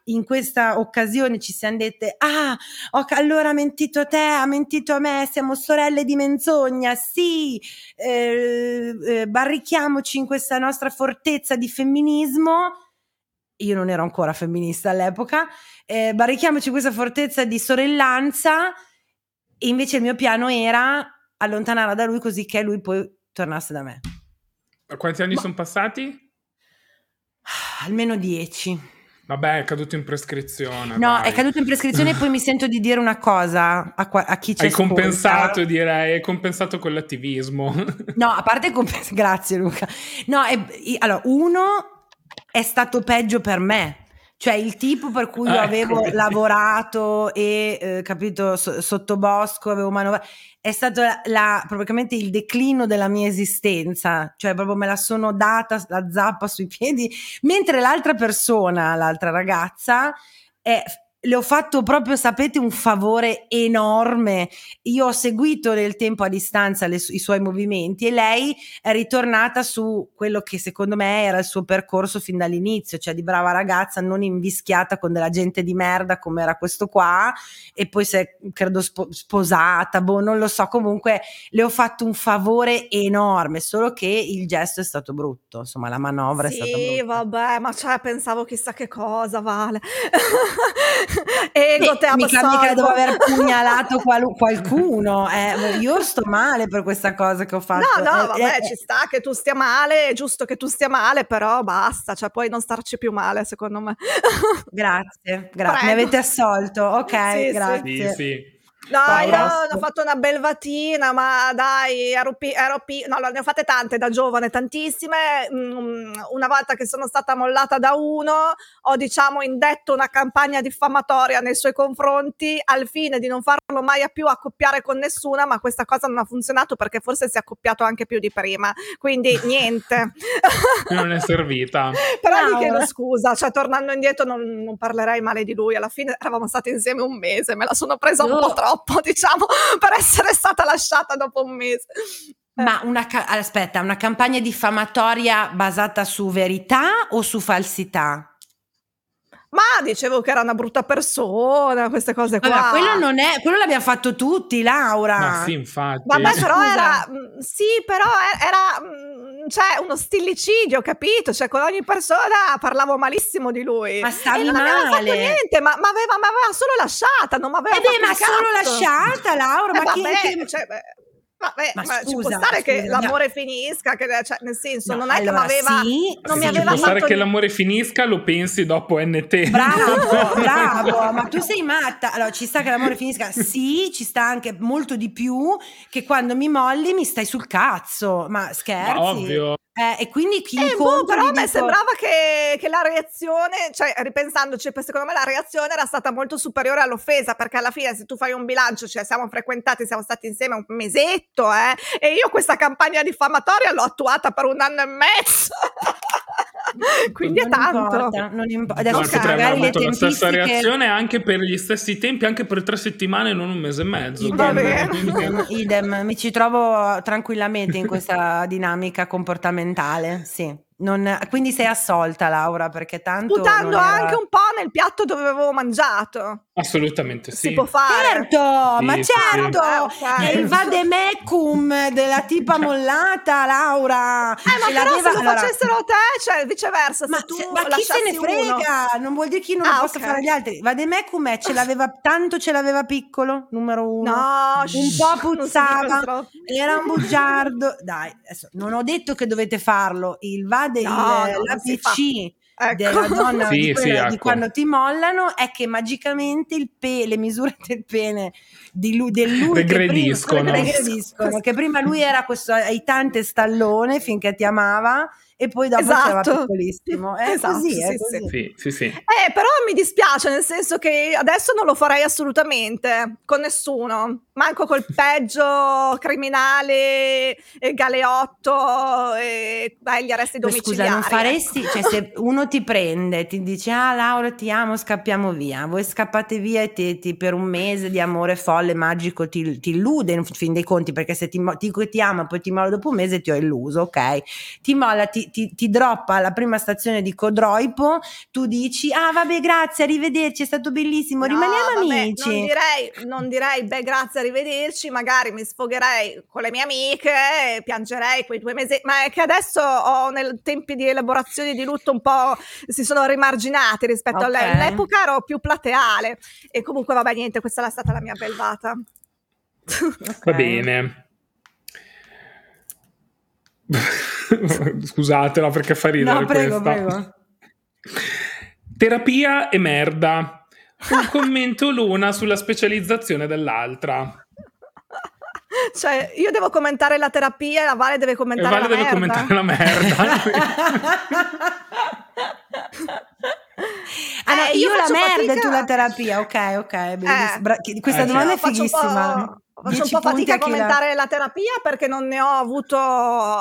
In questa occasione ci siamo dette: Ah, ok, allora ha mentito a te, ha mentito a me, siamo sorelle di menzogna. Sì, eh, eh, barrichiamoci in questa nostra fortezza di femminismo io non ero ancora femminista all'epoca, eh, barrichiamoci in questa fortezza di sorellanza e invece il mio piano era allontanarla da lui così che lui poi tornasse da me. Quanti anni sono passati? Almeno dieci. Vabbè, è caduto in prescrizione. No, dai. è caduto in prescrizione e poi mi sento di dire una cosa a, qua- a chi ci Hai ascolta. compensato, direi, hai compensato con l'attivismo. No, a parte compens- grazie Luca. No, è- allora, uno è stato peggio per me. Cioè il tipo per cui io Ecco, avevo lavorato e eh, capito so- sotto bosco avevo manovrato è stato la, la- praticamente il declino della mia esistenza, cioè proprio me la sono data la zappa sui piedi, mentre l'altra persona, l'altra ragazza, è- le ho fatto proprio, sapete, un favore enorme. Io ho seguito nel tempo a distanza le i suoi movimenti e lei è ritornata su quello che secondo me era il suo percorso fin dall'inizio, cioè di brava ragazza non invischiata con della gente di merda come era questo qua e poi si è credo spo- sposata, boh, non lo so, comunque le ho fatto un favore enorme, solo che il gesto è stato brutto, insomma la manovra è stata Sì, brutta. vabbè, ma cioè pensavo chissà che cosa, Vale. Ego, te Beh, mica, mica devo aver pugnalato qualu- qualcuno, eh, io sto male per questa cosa che ho fatto. No, no, Eh, vabbè, eh, ci sta che tu stia male, è giusto che tu stia male, però basta, cioè puoi non starci più male, secondo me. Grazie, grazie. Mi avete assolto, ok, Sì, sì. grazie. Sì, sì. No, io Basta. ho fatto una belvatina, ma dai, ero, pi- ero pi- no, allora, ne ho fatte tante da giovane, tantissime. Mm, una volta che sono stata mollata da uno, ho diciamo indetto una campagna diffamatoria nei suoi confronti al fine di non farlo mai a più accoppiare con nessuna, ma questa cosa non ha funzionato perché forse si è accoppiato anche più di prima. Quindi niente. Non è servita. Però gli chiedo scusa, cioè tornando indietro non, non parlerei male di lui, alla fine eravamo stati insieme un mese, me la sono presa un po' Oh. Troppo, diciamo, per essere stata lasciata dopo un mese. Ma una, aspetta, una campagna diffamatoria basata su verità o su falsità? Ma dicevo che era una brutta persona, queste cose qua. Vabbè, quello non è, quello l'abbiamo fatto tutti, Laura. Ma sì, infatti. Vabbè, però Scusa. era, mm, sì, però era, mm, cioè, uno stillicidio, capito? Cioè, con ogni persona parlavo malissimo di lui. Ma stavi e non aveva fatto male. niente, ma mi aveva, m'aveva solo lasciata, non mi aveva Eh beh, ma un solo cazzo. lasciata, Laura, Eh, ma vabbè, che- cioè, beh, vabbè, Ma ma ci può scusa, stare che scusa, l'amore finisca, che, cioè, nel senso, No, non è allora, che mi aveva, sì, non mi sì, Ci aveva può stare che l'amore finisca, lo pensi dopo NT. Bravo, bravo, ma tu sei matta. Allora, ci sta che l'amore finisca? Sì, ci sta anche molto di più che quando mi molli mi stai sul cazzo. Ma scherzi? Ma ovvio. Eh, e quindi chi Eh, boh, però a me dico- sembrava che, che la reazione, cioè ripensandoci, secondo me la reazione era stata molto superiore all'offesa, perché alla fine se tu fai un bilancio, cioè siamo frequentati, siamo stati insieme un mesetto, eh, e io questa campagna diffamatoria l'ho attuata per un anno e mezzo. Quindi è Non tanto. importa, non impo- Adesso potrei aver magari le avuto la stessa tempistiche- reazione anche per gli stessi tempi, anche per tre settimane, non un mese e mezzo. Idem, idem, mi ci trovo tranquillamente in questa dinamica comportamentale, sì. Non- quindi sei assolta Laura perché tanto... Non era- anche un po' nel piatto dove avevo mangiato. Assolutamente sì. Si può fare. Certo, Sì, ma certo, sì. Eh, è il vademecum della tipa mollata Laura. Eh, ma però se lo allora- facessero te, cioè viceversa, Ma, se tu se- ma chi se ne lasciassi uno- frega? Non vuol dire che io non Ah, lo possa ok. fare agli altri. Vademecum è, ce l'aveva tanto, ce l'aveva piccolo, numero uno. No, un po' puzzava, era un bugiardo. Dai, adesso, non ho detto che dovete farlo. Il vade, No, no, la non si fa. PC Ecco. della donna Sì, di, quella- sì, di ecco. quando ti mollano è che magicamente il pe- le misure del pene di lui, del lui che prima- Regrediscono. regrediscono, che prima lui era questo aitante stallone finché ti amava e poi dopo c'era Esatto. piccolissimo. È Esatto, così, è sì, così. Sì, sì, sì. Eh, però mi dispiace, nel senso che adesso non lo farei assolutamente con nessuno, manco col peggio criminale, eh, galeotto e dai, gli arresti domiciliari. Scusa, non faresti, ecco. cioè se uno ti prende, ti dice ah Laura ti amo, scappiamo via, voi scappate via e ti, ti- per un mese di amore folle, magico, ti, ti illude in fin dei conti, perché se ti, ti dico che ti amo e poi ti molla dopo un mese ti ho illuso, ok? Ti molla, ti, ti, ti droppa alla prima stazione di Codroipo, tu dici ah vabbè grazie, arrivederci, è stato bellissimo, No, rimaniamo vabbè, amici. Non direi, non direi, beh, grazie, arrivederci. Magari mi sfogherei con le mie amiche, e piangerei quei due mesi. Ma è che adesso ho nel tempi di elaborazione di lutto un po' si sono rimarginati rispetto Ok. alle- all'epoca, ero più plateale. E comunque, vabbè, niente, questa è stata la mia belvata. Va bene. Scusatela perché fa ridere No, prego, questa. prego. Terapia e merda. Un commento l'una sulla specializzazione dell'altra. Cioè, io devo commentare la terapia e la Vale deve E commentare Vale la deve merda. commentare la merda. Ah, no, Eh, io, io la merda e fatica- tu la terapia, ok, ok. Eh. Bra- questa Eh, domanda è fighissima. Faccio un 10 po' fatica a la- commentare la... terapia perché non ne ho avuto,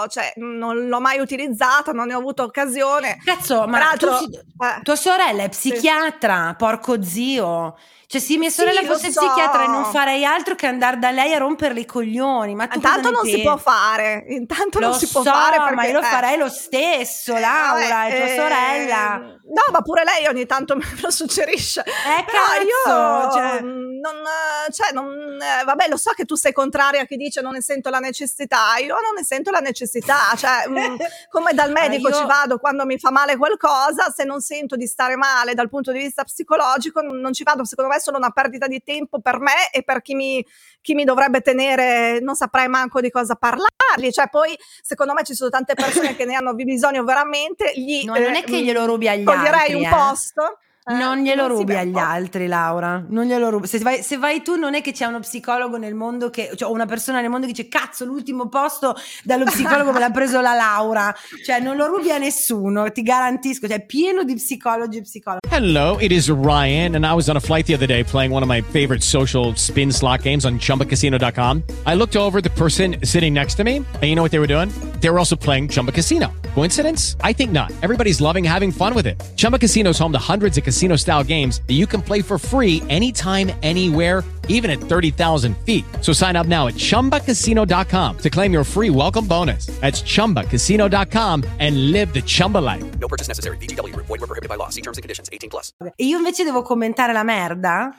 cioè non l'ho mai utilizzata, non ne ho avuto occasione. Cazzo, ma tu- eh, tua sorella è psichiatra, porco zio. Cioè, se mia sorella Sì, fosse so. psichiatra e non farei altro che andare da lei a romperle i coglioni. Ma intanto non si può fare, intanto Lo non si può so, fare perché ma io lo eh, farei lo stesso, eh, Laura, vabbè, è tua eh, sorella. No, ma pure lei ogni tanto me lo suggerisce. Eh, cazzo, io cioè- mm, non, eh, cioè, non, eh, vabbè, lo so che tu sei contraria a chi dice non ne sento la necessità, io non ne sento la necessità, cioè, mm, come dal medico Ah, io- ci vado quando mi fa male qualcosa, se non sento di stare male dal punto di vista psicologico, non ci vado, secondo me è solo una perdita di tempo per me e per chi mi, chi mi dovrebbe tenere, non saprei manco di cosa parlargli, cioè poi secondo me ci sono tante persone che ne hanno bisogno veramente, gli, No, non è eh, che glielo rubi agli toglierei altri, un eh. posto. Eh, Non glielo non rubi agli altri, Laura. Non glielo rubi. Se vai, se vai tu, non è che c'è uno psicologo nel mondo che, cioè una persona nel mondo che dice cazzo, l'ultimo posto dallo psicologo me l'ha preso la Laura. Cioè, non lo rubi a nessuno, ti garantisco. Cioè, è pieno di psicologi e psicologi. Hello, it is Ryan, and I was on a flight the other day playing one of my favorite social spin slot games on chumbacasino.com. I looked over at the person sitting next to me, and you know what they were doing? They were also playing Chumba Casino. Coincidence? I think not. Everybody's loving having fun with it. Chumba Casino is home to hundreds of casino style games that you can play for free anytime, anywhere, even at 30,000 feet. So sign up now at chumbacasino.com to claim your free welcome bonus. That's chumbacasino.com and live the Chumba life. No purchase necessary. VGW Group. Void were prohibited by law. See terms and conditions. 18 plus. E io invece devo commentare la merda?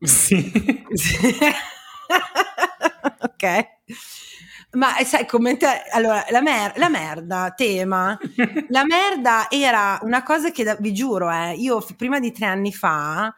Sì. ok. Ma eh, sai, commenta allora la, mer- la merda, tema. La merda era una cosa che da- vi giuro, eh, io f- prima di tre anni fa.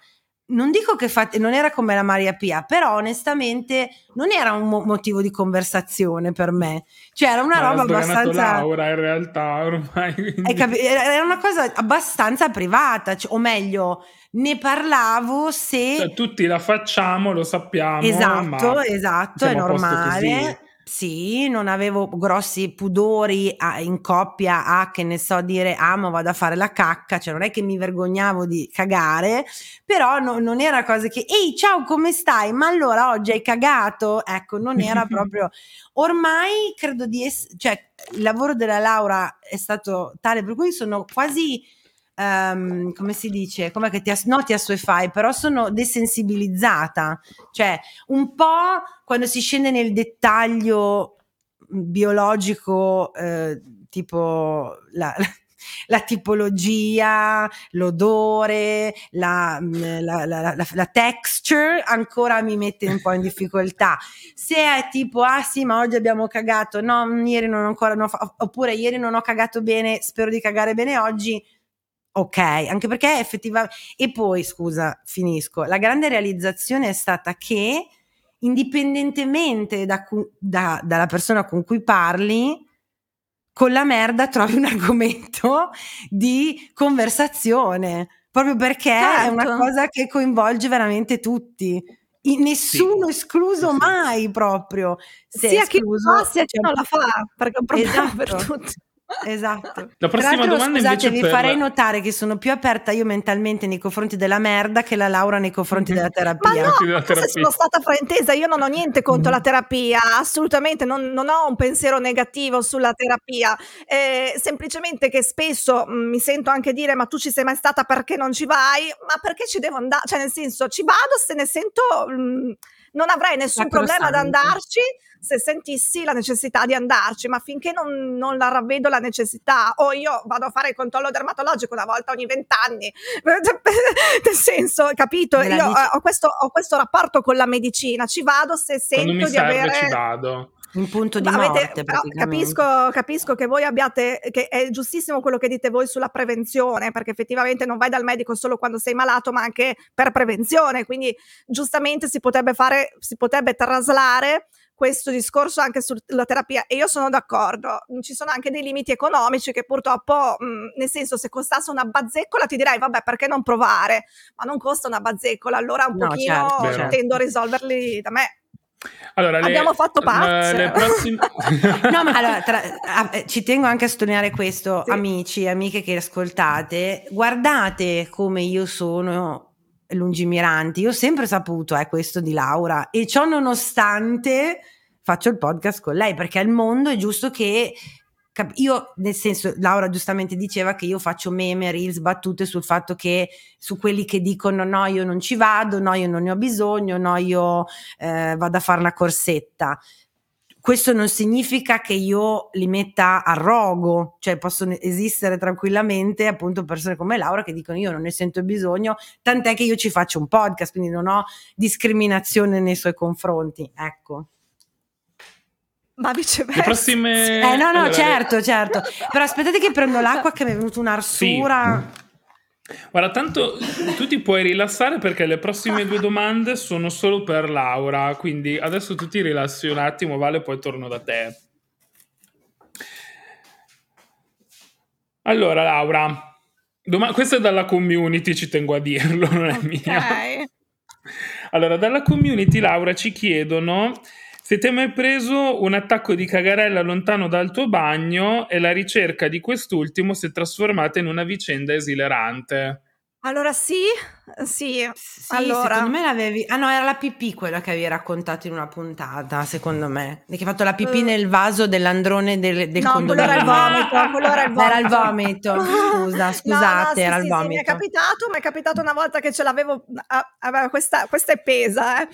Non dico che fa- non era come la Maria Pia, però onestamente non era un mo- motivo di conversazione per me. Cioè, era una Ma roba abbastanza. Laura in realtà ormai. quindi- capi- Era una cosa abbastanza privata, cioè- o meglio, ne parlavo se. Cioè, tutti la facciamo, lo sappiamo. Esatto, esatto, è normale. Sì, non avevo grossi pudori a- in coppia a che ne so dire amo, vado a fare la cacca, cioè non è che mi vergognavo di cagare, però no- non era cosa che ehi ciao come stai? Ma allora oggi hai cagato? Ecco, non era proprio ormai credo di essere, cioè il lavoro della Laura è stato tale per cui sono quasi ehm, come si dice, come che ti, as- no, ti assuefai, però sono desensibilizzata, cioè un po' quando si scende nel dettaglio biologico, eh, tipo la, la tipologia, l'odore, la, mm, la, la, la- la texture ancora mi mette un po' in difficoltà. Se è tipo, ah sì, ma oggi abbiamo cagato, no, ieri non ho ancora, fa- oppure ieri non ho cagato bene, spero di cagare bene oggi. Ok, anche perché effettivamente... E poi, scusa, finisco. La grande realizzazione è stata che, indipendentemente da cu- da- dalla persona con cui parli, con la merda trovi un argomento di conversazione, proprio perché è una Certo. cosa che coinvolge veramente tutti. I- nessuno escluso mai proprio. Se Sia chi escluso- lo fa, sia chi non la fa, perché è un problema Esatto. per tutti. Esatto. La prossima Tra l'altro, domanda scusate, invece vi per- farei notare che sono più aperta io mentalmente nei confronti della merda che la Laura nei confronti della Ma terapia. no, forse sono stata fraintesa, io non ho niente contro la terapia, assolutamente non, non ho un pensiero negativo sulla terapia, eh, semplicemente che spesso mh, mi sento anche dire ma tu ci sei mai stata perché non ci vai? Ma perché ci devo andare? Cioè nel senso ci vado se ne sento, mh, non avrei nessun problema ad andarci se sentissi la necessità di andarci, ma finché non, non la ravvedo la necessità, o io vado a fare il controllo dermatologico una volta ogni vent'anni, nel senso, capito? Io ho, questo, ho questo rapporto con la medicina, ci vado se sento mi di serve avere... ci vado. Un punto di Ma avete- morte, però capisco, capisco che voi abbiate, che è giustissimo quello che dite voi sulla prevenzione, perché effettivamente non vai dal medico solo quando sei malato, ma anche per prevenzione. Quindi giustamente si potrebbe fare, si potrebbe traslare questo discorso anche sulla terapia e io sono d'accordo. Ci sono anche dei limiti economici che purtroppo, mh, nel senso, se costasse una bazzeccola ti direi vabbè perché non provare, ma non costa una bazzeccola, allora un No, pochino certo, certo. tendo a risolverli da me. Allora, le- Abbiamo fatto le prossime- No, ma allora, tra- eh, ci tengo anche a sottolineare questo, Sì. amici e amiche che ascoltate, guardate come io sono lungimiranti. Io ho sempre saputo eh, questo di Laura e ciò nonostante faccio il podcast con lei perché al mondo è giusto che io nel senso Laura giustamente diceva che io faccio meme, reels, battute sul fatto che su quelli che dicono no io non ci vado, no io non ne ho bisogno, no io eh, vado a fare una corsetta questo non significa che io li metta a rogo, cioè possono esistere tranquillamente appunto persone come Laura che dicono io non ne sento bisogno, tant'è che io ci faccio un podcast, quindi non ho discriminazione nei suoi confronti, ecco. Ma viceversa. le prossime... Eh no, no, allora, certo, certo. Però aspettate che prendo l'acqua che mi è venuta un'arsura. Guarda, tanto tu ti puoi rilassare perché le prossime due domande sono solo per Laura, quindi adesso tu ti rilassi un attimo, Vale, poi torno da te. Allora, Laura, doma- questa è dalla community, ci tengo a dirlo, non è mia. Ok. Allora, dalla community, Laura, ci chiedono se ti hai mai preso un attacco di cagarella lontano dal tuo bagno e la ricerca di quest'ultimo si è trasformata in una vicenda esilerante. Allora sì, sì. Sì, allora, secondo me l'avevi. Ah no, era la pipì quella che avevi raccontato in una puntata, secondo me. Che hai fatto la pipì Eh. nel vaso dell'androne del, del no, quello condominio. era il vomito, quello era il vomito. Era il vomito, scusa, No, scusate, no, sì, era sì, il vomito. mi è capitato, mi è capitato una volta che ce l'avevo, ah, questa, questa è pesa, eh.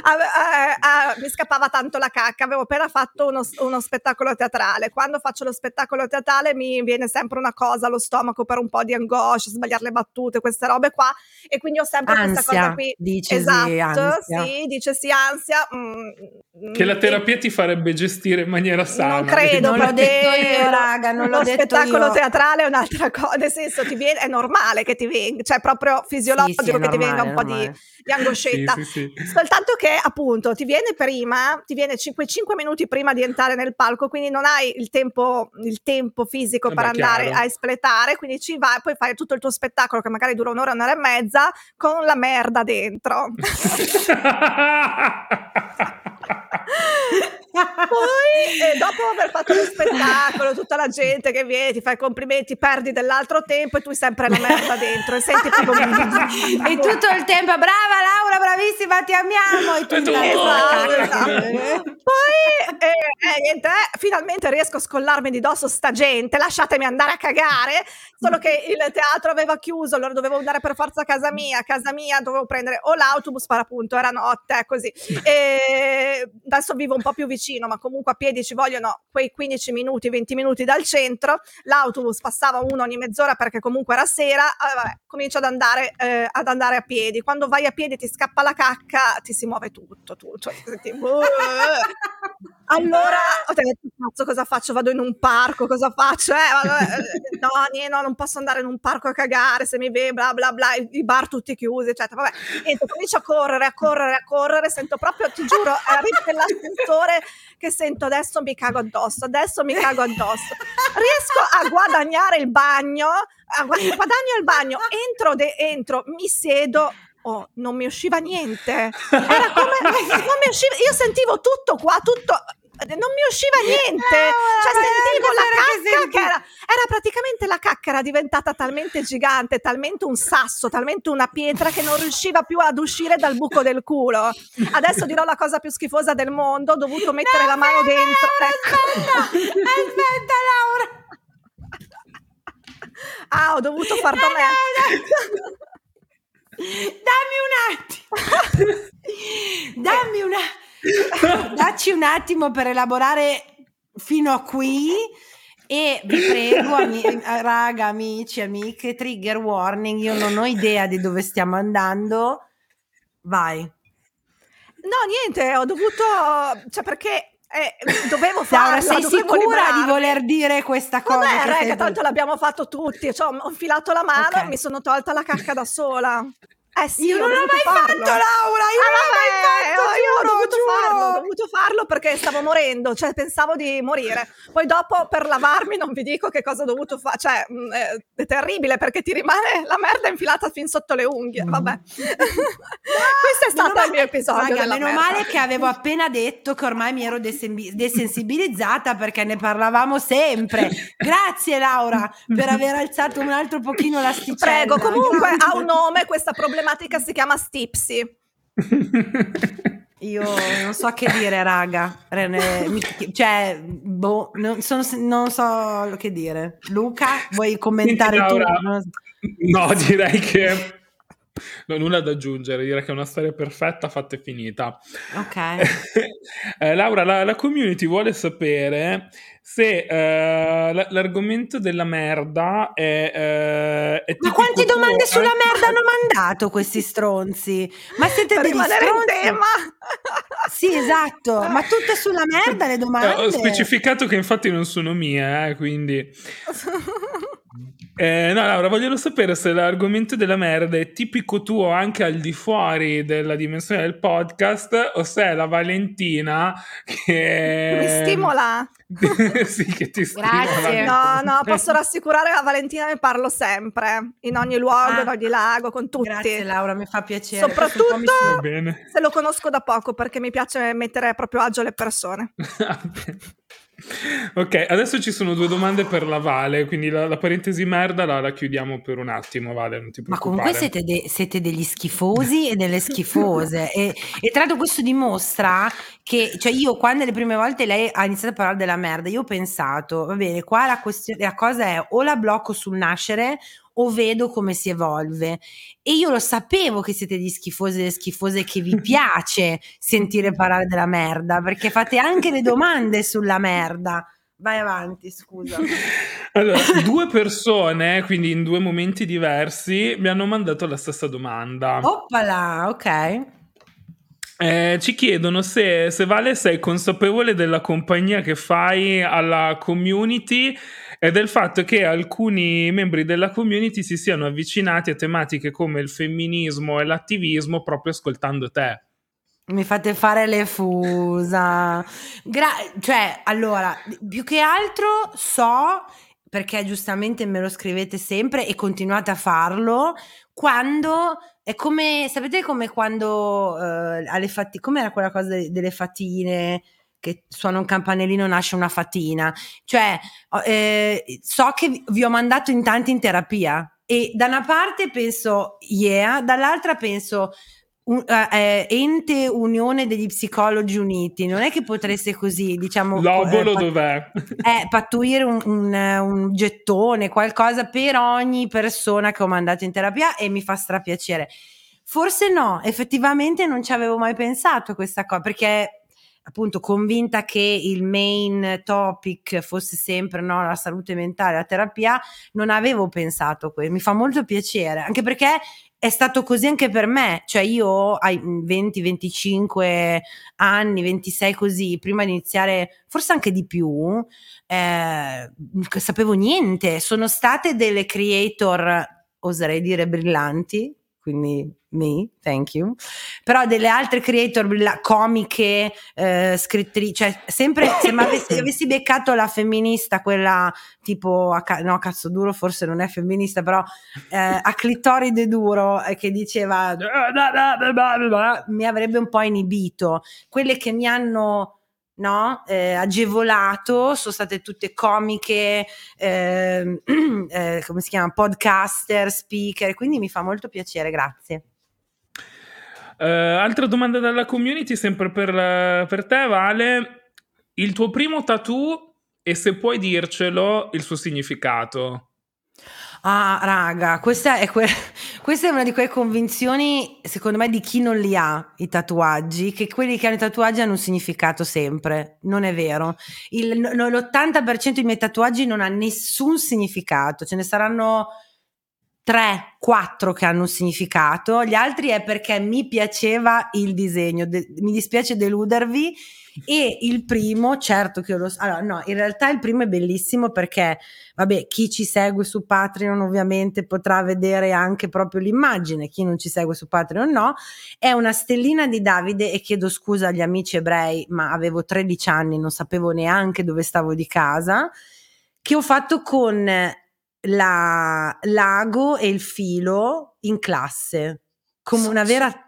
Eh, mi scappava tanto la cacca, avevo appena fatto uno, uno spettacolo teatrale, quando faccio lo spettacolo teatrale mi viene sempre una cosa allo stomaco per un po' di angoscia, sbagliare le battute, queste robe qua, e quindi ho sempre questa Ansia, cosa qui. dicesi esatto, ansia. sì, dicesi ansia. mm, Che la mm, terapia ti farebbe gestire in maniera sana. non credo, Non l'ho detto io, raga, non l'ho lo detto spettacolo io. teatrale è un'altra cosa, nel senso ti viene, è normale che ti venga, cioè proprio fisiologico Sì, sì, che ti venga un normale, po' di, normale. di angoscetta. Sì, sì, sì. Soltanto che appunto ti viene prima, ti viene 5, 5 minuti prima di entrare nel palco, quindi non hai il tempo, il tempo fisico Eh per andare chiaro. a espletare, quindi ci vai, poi fai tutto il tuo spettacolo che magari dura un'ora, un'ora e mezza con la merda dentro. Poi, eh, dopo aver fatto lo spettacolo, tutta la gente che viene, ti fa i complimenti, perdi dell'altro tempo e tu hai sempre la merda dentro e senti proprio e tutto il tempo, brava Laura, bravissima, ti amiamo. E tu E tu- la Esatto, cacca esatto. Poi, eh, eh, niente, eh, finalmente riesco a scollarmi di dosso sta gente, lasciatemi andare a cagare, solo che il teatro aveva chiuso, allora dovevo andare per forza a casa mia, a casa mia dovevo prendere o l'autobus, per appunto, era notte, così. E adesso vivo un po' più vicino vicino, ma comunque a piedi ci vogliono quei 15 minuti, 20 minuti dal centro. L'autobus passava uno ogni mezz'ora perché comunque era sera. eh, vabbè, comincio ad andare, eh, ad andare a piedi. Quando vai a piedi ti scappa la cacca, ti si muove tutto, tutto. Senti, "Buh". Allora ho detto, cazzo, cosa faccio? Vado in un parco, cosa faccio? Eh, vado- eh, no, niente, no, non posso andare in un parco a cagare, se mi vede, bla bla bla, i bar tutti chiusi, eccetera. Vabbè, niente, comincio a correre, a correre, a correre, sento proprio, ti giuro, arrivo nell'ascensore che sento adesso mi cago addosso, adesso mi cago addosso. Riesco a guadagnare il bagno, guadagno il bagno, entro, de- entro, mi siedo, oh, non mi usciva niente. Era come, non mi usciva, io sentivo tutto qua, tutto, non mi usciva niente, cioè sentivo la cacca che era, era praticamente la cacca era diventata talmente gigante, talmente un sasso, talmente una pietra che non riusciva più ad uscire dal buco del culo. Adesso dirò la cosa più schifosa del mondo, ho dovuto mettere la mano dentro. Ecco. Aspetta, Laura. Ah, ho dovuto far da me. Dammi un attimo. Dammi un attimo. Dacci un attimo per elaborare fino a qui. E vi prego, ami- raga, amici, amiche, trigger warning. Io non ho idea di dove stiamo andando. Vai. No, niente, ho dovuto, cioè perché eh, dovevo farlo. Laura, sei dovevo sicura di liberarmi. voler dire questa cosa? Vabbè, sei- tanto l'abbiamo fatto tutti. Cioè, ho infilato la mano Ok. e mi sono tolta la cacca da sola. Eh sì, Io ho non l'ho mai farlo. fatto, Laura, io non l'ho mai fatto, oh, io ho giuro, dovuto giuro. farlo, ho dovuto farlo perché stavo morendo, cioè pensavo di morire. Poi dopo per lavarmi non vi dico che cosa ho dovuto fare, cioè mh, è, è terribile perché ti rimane la merda infilata fin sotto le unghie. Vabbè. Questo è stato il mio episodio. Raga, meno merda. male che avevo appena detto che ormai mi ero desenbi- desensibilizzata perché ne parlavamo sempre. Grazie Laura per aver alzato un altro pochino l'asticella. Prego, comunque Grazie. ha un nome, questa problematica si chiama Stipsy. Io non so che dire, raga. Rene- mi- cioè, boh, non, sono- non so che dire. Luca, vuoi commentare tu? Laura, so. No, direi che non ho nulla da aggiungere, direi che è una storia perfetta, fatta e finita. Ok. Eh, Laura, la, la community vuole sapere se eh, l- l'argomento della merda è, eh, è Ma quante tuo, domande sulla eh? merda hanno mandato questi stronzi? Ma siete Per degli stronzi? tema. Sì, esatto, ma tutte sulla merda le Eh, domande. ho specificato che infatti non sono mie, eh, quindi... Eh, no, Laura, voglio sapere se l'argomento della merda è tipico tuo anche al di fuori della dimensione del podcast o se è la Valentina che... Mi stimola. sì, che ti stimola. Grazie. No, no, posso rassicurare la Valentina, ne parlo sempre, in ogni luogo, Ah. in ogni lago, con tutti. Grazie Laura, mi fa piacere. Soprattutto mi- se lo conosco da poco, perché mi piace mettere proprio agio le persone. ok, adesso ci sono due domande per la Vale, quindi la, la parentesi merda la, la chiudiamo per un attimo, Vale, non ti Ma preoccupare. comunque siete, de- siete degli schifosi e delle schifose. e, e tra l'altro questo dimostra che, cioè io quando le prime volte lei ha iniziato a parlare della merda, io ho pensato, va bene, qua la, questione, la cosa è o la blocco sul nascere o vedo come si evolve. E io lo sapevo che siete gli schifosi e schifose che vi piace sentire parlare della merda, perché fate anche le domande sulla merda. Vai avanti, scusa. Allora, due persone, quindi in due momenti diversi, mi hanno mandato la stessa domanda. Oppala, ok. Eh, ci chiedono se, se Vale sei consapevole della compagnia che fai alla community e del fatto che alcuni membri della community si siano avvicinati a tematiche come il femminismo e l'attivismo proprio ascoltando te. Mi fate fare le fusa. Gra- cioè, allora, più che altro so, perché giustamente me lo scrivete sempre e continuate a farlo, quando è come, sapete come quando eh, alle fatti, come era quella cosa de- delle fatine che suona un campanellino nasce una fatina, cioè eh, so che vi- ho mandato in tanti in terapia e da una parte penso yeah, dall'altra penso un- eh, eh, ente unione degli psicologi uniti. Non è che potreste così diciamo L'obolo eh, pat- dov'è? eh, pattuire un, un, eh, un gettone qualcosa per ogni persona che ho mandato in terapia e mi fa strapiacere. Forse no effettivamente non ci avevo mai pensato questa cosa perché appunto convinta che il main topic fosse sempre no, la salute mentale, la terapia, non avevo pensato a questo. Mi fa molto piacere, anche perché è stato così anche per me, cioè io ai 20, 25 anni, 26 così, prima di iniziare, forse anche di più, eh, sapevo niente, sono state delle creator, oserei dire brillanti, quindi me, thank you, però delle altre creator brilla- comiche, eh, scrittrici, cioè sempre se mi avessi, avessi beccato la femminista, quella tipo, a ca- no cazzo duro forse non è femminista, però eh, a clitoride duro eh, che diceva mi avrebbe un po' inibito, quelle che mi hanno no? eh, agevolato, sono state tutte comiche, eh, eh, come si chiama, podcaster, speaker, quindi mi fa molto piacere, grazie. Eh, altra domanda dalla community, sempre per, per te, Vale. Il tuo primo tattoo e se puoi dircelo il suo significato. Ah, raga, questa è, que- questa è una di quelle convinzioni, secondo me, di chi non li ha i tatuaggi, che quelli che hanno i tatuaggi hanno un significato sempre. Non è vero. Il, no, l'80% dei miei tatuaggi non ha nessun significato, ce ne saranno 3, 4 che hanno un significato, gli altri è perché mi piaceva il disegno, De- mi dispiace deludervi e il primo, certo che lo so, allora no, in realtà il primo è bellissimo perché, vabbè, chi ci segue su Patreon ovviamente potrà vedere anche proprio l'immagine, chi non ci segue su Patreon no, è una stellina di Davide e chiedo scusa agli amici ebrei, ma avevo 13 anni, non sapevo neanche dove stavo di casa, che ho fatto con la, l'ago e il filo in classe, come una vera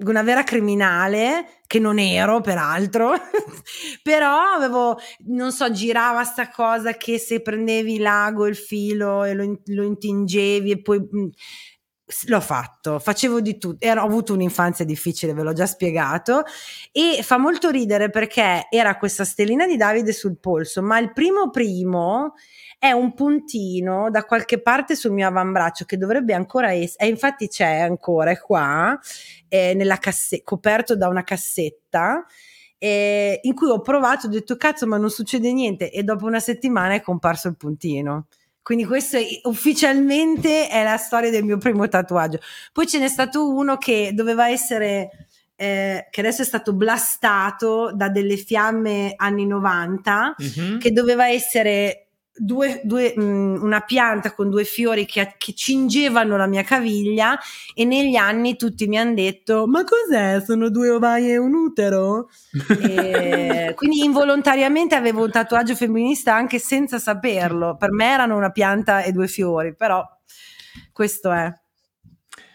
una vera criminale che non ero peraltro. Però avevo non so girava sta cosa che se prendevi l'ago e il filo e lo, lo intingevi e poi mh, l'ho fatto facevo di tutto ho avuto un'infanzia difficile ve l'ho già spiegato e fa molto ridere perché era questa stellina di Davide sul polso ma il primo primo è un puntino da qualche parte sul mio avambraccio che dovrebbe ancora essere, e infatti c'è ancora, è qua, è nella casse- coperto da una cassetta. Eh, in cui ho provato, ho detto cazzo, ma non succede niente, e dopo una settimana è comparso il puntino. Quindi questo è, ufficialmente è la storia del mio primo tatuaggio. Poi ce n'è stato uno che doveva essere eh, che adesso è stato blastato da delle fiamme anni 90, mm-hmm. che doveva essere due, due, mh, una pianta con due fiori che, che, cingevano la mia caviglia e negli anni tutti mi hanno detto ma cos'è? Sono due ovaie e un utero? E quindi involontariamente avevo un tatuaggio femminista anche senza saperlo. Per me erano una pianta e due fiori però questo è.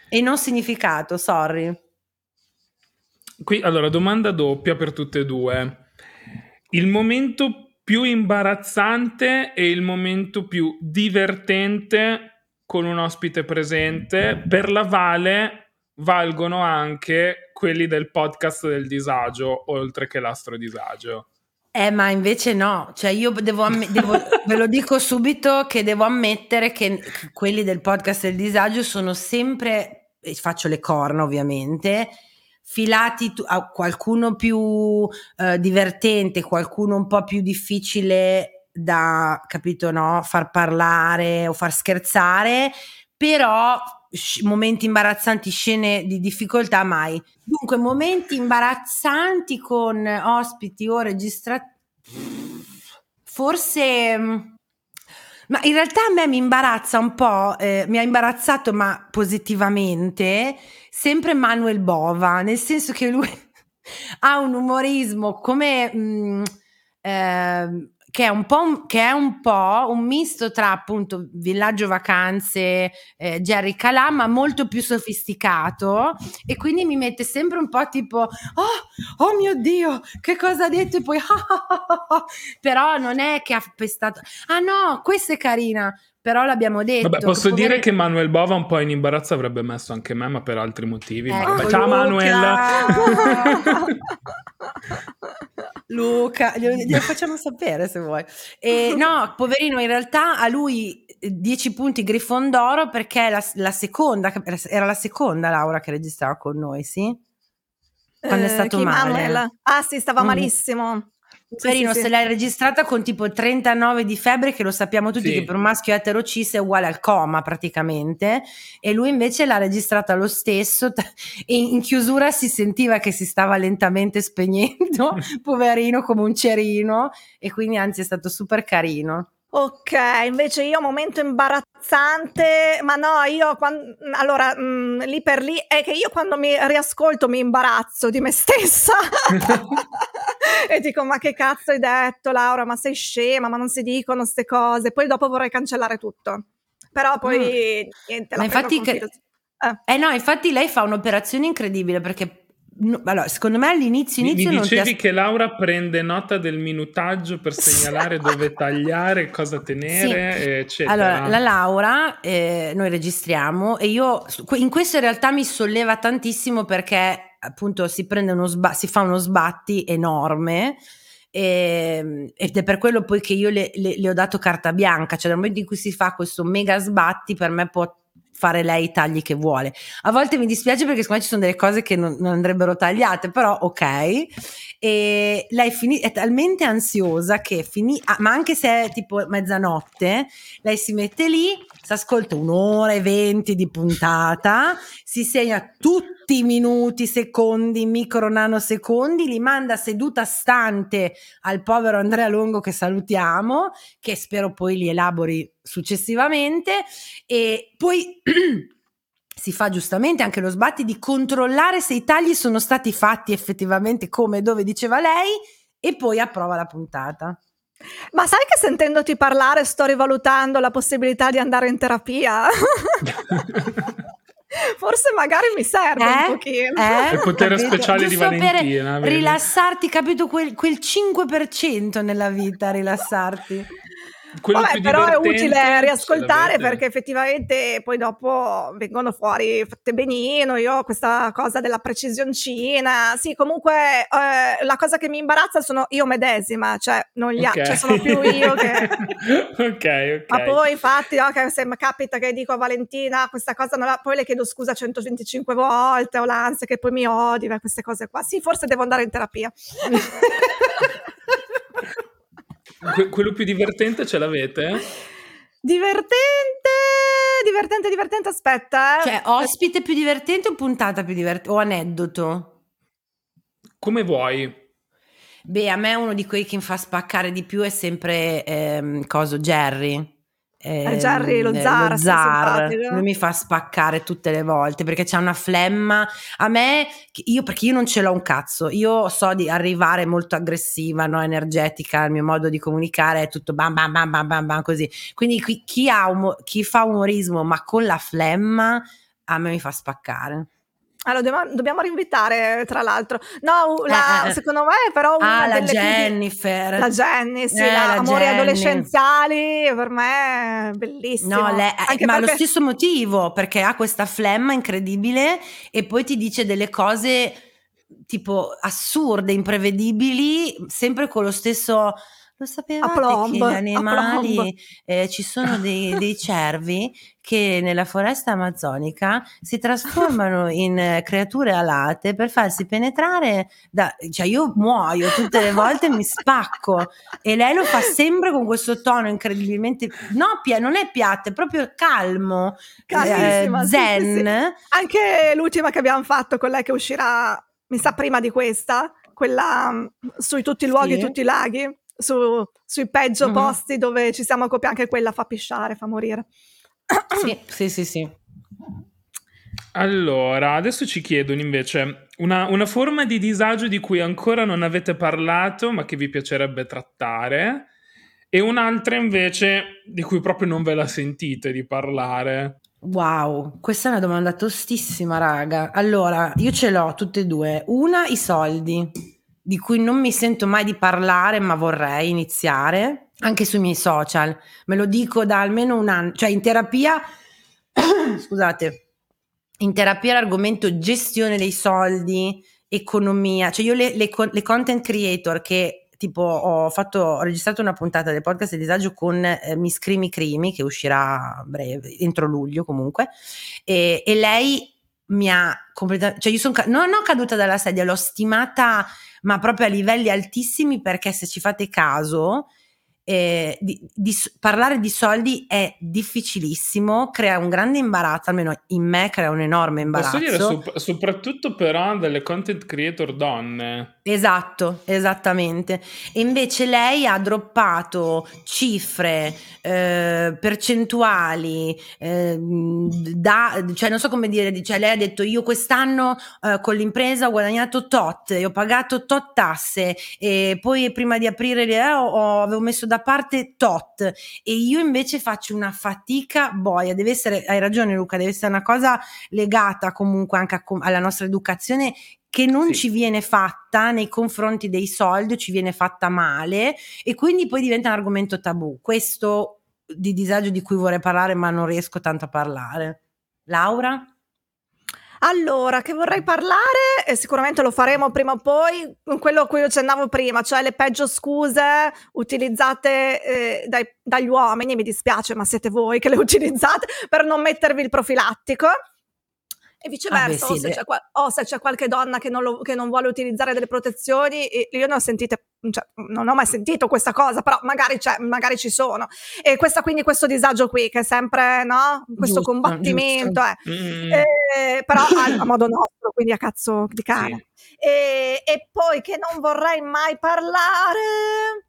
E non significato sorry. Qui allora domanda doppia per tutte e due. Il momento più imbarazzante e il momento più divertente con un ospite presente. Per la Vale valgono anche quelli del podcast del disagio, oltre che l'astro disagio. Eh, ma invece no, cioè io devo, amm- devo ve lo dico subito che devo ammettere che quelli del podcast del disagio sono sempre, faccio le corna ovviamente, filati tu- a qualcuno più eh, divertente, qualcuno un po' più difficile da, capito, no? Far parlare o far scherzare, però momenti imbarazzanti, scene di difficoltà mai. Dunque, momenti imbarazzanti con ospiti o registrati. Forse mm, ma in realtà a me mi imbarazza un po', eh, mi ha imbarazzato ma positivamente, sempre Manuel Bova, nel senso che lui ha un umorismo come... Mh, mm, eh, che è, un po' un, che è un po' un misto tra appunto Villaggio Vacanze, eh, Jerry Calà, ma molto più sofisticato e quindi mi mette sempre un po' tipo oh, oh mio Dio, che cosa ha detto? E poi però non è che ha pestato. Ah no, questa è carina però l'abbiamo detto. Vabbè, posso che dire che Manuel Bova un po' in imbarazzo avrebbe messo anche me, ma per altri motivi. Ecco, ma... Ciao Manuel! Luca, glielo, glielo, facciamo sapere se vuoi. E, no, poverino, in realtà a lui 10 eh, punti Grifondoro perché la, la seconda, era la seconda Laura che registrava con noi, sì? quando è Eh, stato male. Manuel? Ah sì, stava Mhm. malissimo. Sì, Poverino, sì, se l'hai registrata con tipo 39 di febbre, che lo sappiamo tutti che per un maschio etero cis è uguale al coma praticamente, e lui invece l'ha registrata lo stesso e in chiusura si sentiva che si stava lentamente spegnendo, poverino come un cerino, e quindi anzi è stato super carino. Ok, invece io momento imbarazzante, ma no, io quando, allora mm, lì per lì è che io quando mi riascolto mi imbarazzo di me stessa. E dico ma che cazzo hai detto Laura, ma sei scema, ma non si dicono ste cose, poi dopo vorrei cancellare tutto, però poi niente, la Ma prendo infatti, con che- filo- eh no, infatti lei fa un'operazione incredibile perché, no, allora, secondo me all'inizio Mi, mi inizio non ti dicevi as- che Laura prende nota del minutaggio per segnalare dove tagliare, cosa tenere, Sì. eccetera. Allora, la Laura, eh, noi registriamo e io in questo in realtà mi solleva tantissimo perché appunto si prende uno sba- si fa uno sbatti enorme e- ed è per quello poi che io le, le- le ho dato carta bianca, cioè nel momento in cui si fa questo mega sbatti per me può fare lei i tagli che vuole. A volte mi dispiace perché secondo me ci sono delle cose che non, non andrebbero tagliate, però ok. E lei fini- è talmente ansiosa che finì, ah, ma anche se è tipo mezzanotte, lei si mette lì, si ascolta un'ora e venti di puntata, si segna tutti i minuti, secondi, micro nanosecondi, li manda seduta stante al povero Andrea Longo che salutiamo, che spero poi li elabori successivamente e poi si fa giustamente anche lo sbatti di controllare se i tagli sono stati fatti effettivamente come e dove diceva lei e poi approva la puntata. Ma sai che sentendoti parlare sto rivalutando la possibilità di andare in terapia? Forse magari mi serve un pochino. Eh? Il potere Capito? speciale di Giusto per Valentina, vedi? rilassarti, capito? Quel, quel 5% nella vita, rilassarti. Vabbè, però è utile riascoltare perché effettivamente poi dopo vengono fuori fatte benino. Io ho questa cosa della precisioncina. Sì, comunque eh, la cosa che mi imbarazza sono io medesima, cioè non gli Ok. altri, cioè sono più io che. ok, ok. Ma poi infatti, no, che se mi capita che dico a Valentina questa cosa, non la- poi le chiedo scusa 125 volte, ho l'ansia che poi mi odi, queste cose qua. Sì, forse devo andare in terapia. Que- quello più divertente ce l'avete? Divertente, divertente, divertente, aspetta. Eh. Cioè, ospite più divertente o puntata più divertente? O aneddoto? Come vuoi. Beh, a me uno di quelli che mi fa spaccare di più è sempre ehm, coso Jerry. Eh, Jerry, lo zar, sì, simpatico. lui mi fa spaccare tutte le volte perché c'ha una flemma. A me, io perché io non ce l'ho un cazzo, io so di arrivare molto aggressiva, no? energetica, il mio modo di comunicare è tutto bam bam bam bam bam, bam così. Quindi qui- chi, ha chi fa umorismo ma con la flemma a me mi fa spaccare. Allora, dobbiamo, dobbiamo rinvitare, tra l'altro. No, la- Eh, eh, eh. secondo me, però. Una Ah, la Jennifer. La Jenny, sì, Eh, la la amori Jenny. adolescenziali, per me è bellissimo. No, lei- Anche ma perché- lo stesso motivo, perché ha questa flemma incredibile e poi ti dice delle cose tipo assurde, imprevedibili, sempre con lo stesso... Lo sapevate Aplomb, che gli animali, eh, ci sono dei, dei cervi che nella foresta amazzonica si trasformano in eh, creature alate per farsi penetrare da... Cioè io muoio tutte le volte, mi spacco e lei lo fa sempre con questo tono incredibilmente... No, pia- non è piatto, è proprio calmo, eh, sì, sì, zen. sì. Anche l'ultima che abbiamo fatto, quella che uscirà, mi sa, prima di questa, quella mm, sui tutti i luoghi, Sì. tutti i laghi, su- sui peggio Mhm. posti dove ci siamo accoppiati, anche quella fa pisciare, fa morire. Sì, sì, sì, sì. Allora, adesso ci chiedono invece una, una forma di disagio di cui ancora non avete parlato, ma che vi piacerebbe trattare, e un'altra invece di cui proprio non ve la sentite di parlare. Wow, questa è una domanda tostissima, raga. Allora, io ce l'ho tutte e due. Una, i soldi, di cui non mi sento mai di parlare, ma vorrei iniziare, anche sui miei social. Me lo dico da almeno un anno, cioè in terapia, scusate, in terapia l'argomento gestione dei soldi, economia, cioè io le, le le content creator che tipo ho fatto, ho registrato una puntata del podcast di disagio con eh, Miss Crimi Crimi che uscirà breve, entro luglio comunque, e, e lei mi ha completamente, cioè io sono, non ho caduta dalla sedia, l'ho stimata ma proprio a livelli altissimi perché se ci fate caso, eh, di, di parlare di soldi è difficilissimo, crea un grande imbarazzo, almeno in me crea un enorme imbarazzo. Posso dire, sop- soprattutto però delle content creator donne. Esatto, esattamente. E invece lei ha droppato cifre, eh, percentuali, eh, da, cioè non so come dire, cioè lei ha detto io quest'anno eh, con l'impresa ho guadagnato tot, e ho pagato tot tasse e poi prima di aprire le- ho- ho- avevo messo da parte tot e io invece faccio una fatica boia, deve essere, hai ragione Luca, deve essere una cosa legata comunque anche a alla nostra educazione che non ci viene fatta nei confronti dei soldi, ci viene fatta male e quindi poi diventa un argomento tabù. Questo di disagio di cui vorrei parlare, ma non riesco tanto a parlare. Laura? Allora, che vorrei parlare, e sicuramente lo faremo prima o poi, con quello a cui io accennavo prima, cioè le peggio scuse utilizzate eh, dai- dagli uomini, mi dispiace, ma siete voi che le utilizzate per non mettervi il profilattico. E viceversa, Ah, beh, sì, o, se le- o se c'è qualche donna che non, lo- che non vuole utilizzare delle protezioni, io ne ho sentite, cioè, non ho mai sentito questa cosa, però magari, c'è, magari ci sono. E questa, quindi questo disagio qui, che è sempre, no? Questo Giusto, combattimento, giusto. eh. Mm. Eh, però a, a modo nostro, quindi a cazzo di cane. E, e poi che non vorrei mai parlare.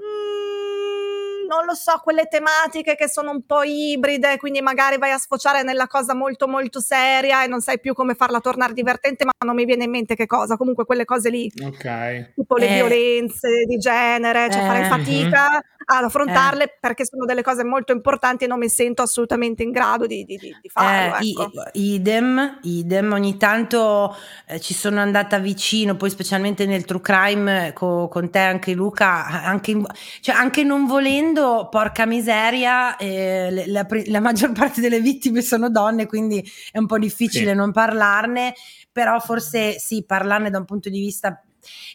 mm, non lo so, quelle tematiche che sono un po' ibride, quindi magari vai a sfociare nella cosa molto molto seria e non sai più come farla tornare divertente, ma non mi viene in mente che cosa. Comunque quelle cose lì, Ok. tipo le Eh. violenze di genere, cioè Eh. farei fatica ad affrontarle perché sono delle cose molto importanti e non mi sento assolutamente in grado di, di- di- di farlo. Eh, i- ecco. idem, idem, ogni tanto eh, ci sono andata vicino, poi specialmente nel true crime eh, co- con te anche Luca, anche, in- cioè, anche non volendo, porca miseria, eh, le- la, pri- la maggior parte delle vittime sono donne, quindi è un po' difficile Sì. non parlarne, però forse sì, parlarne da un punto di vista,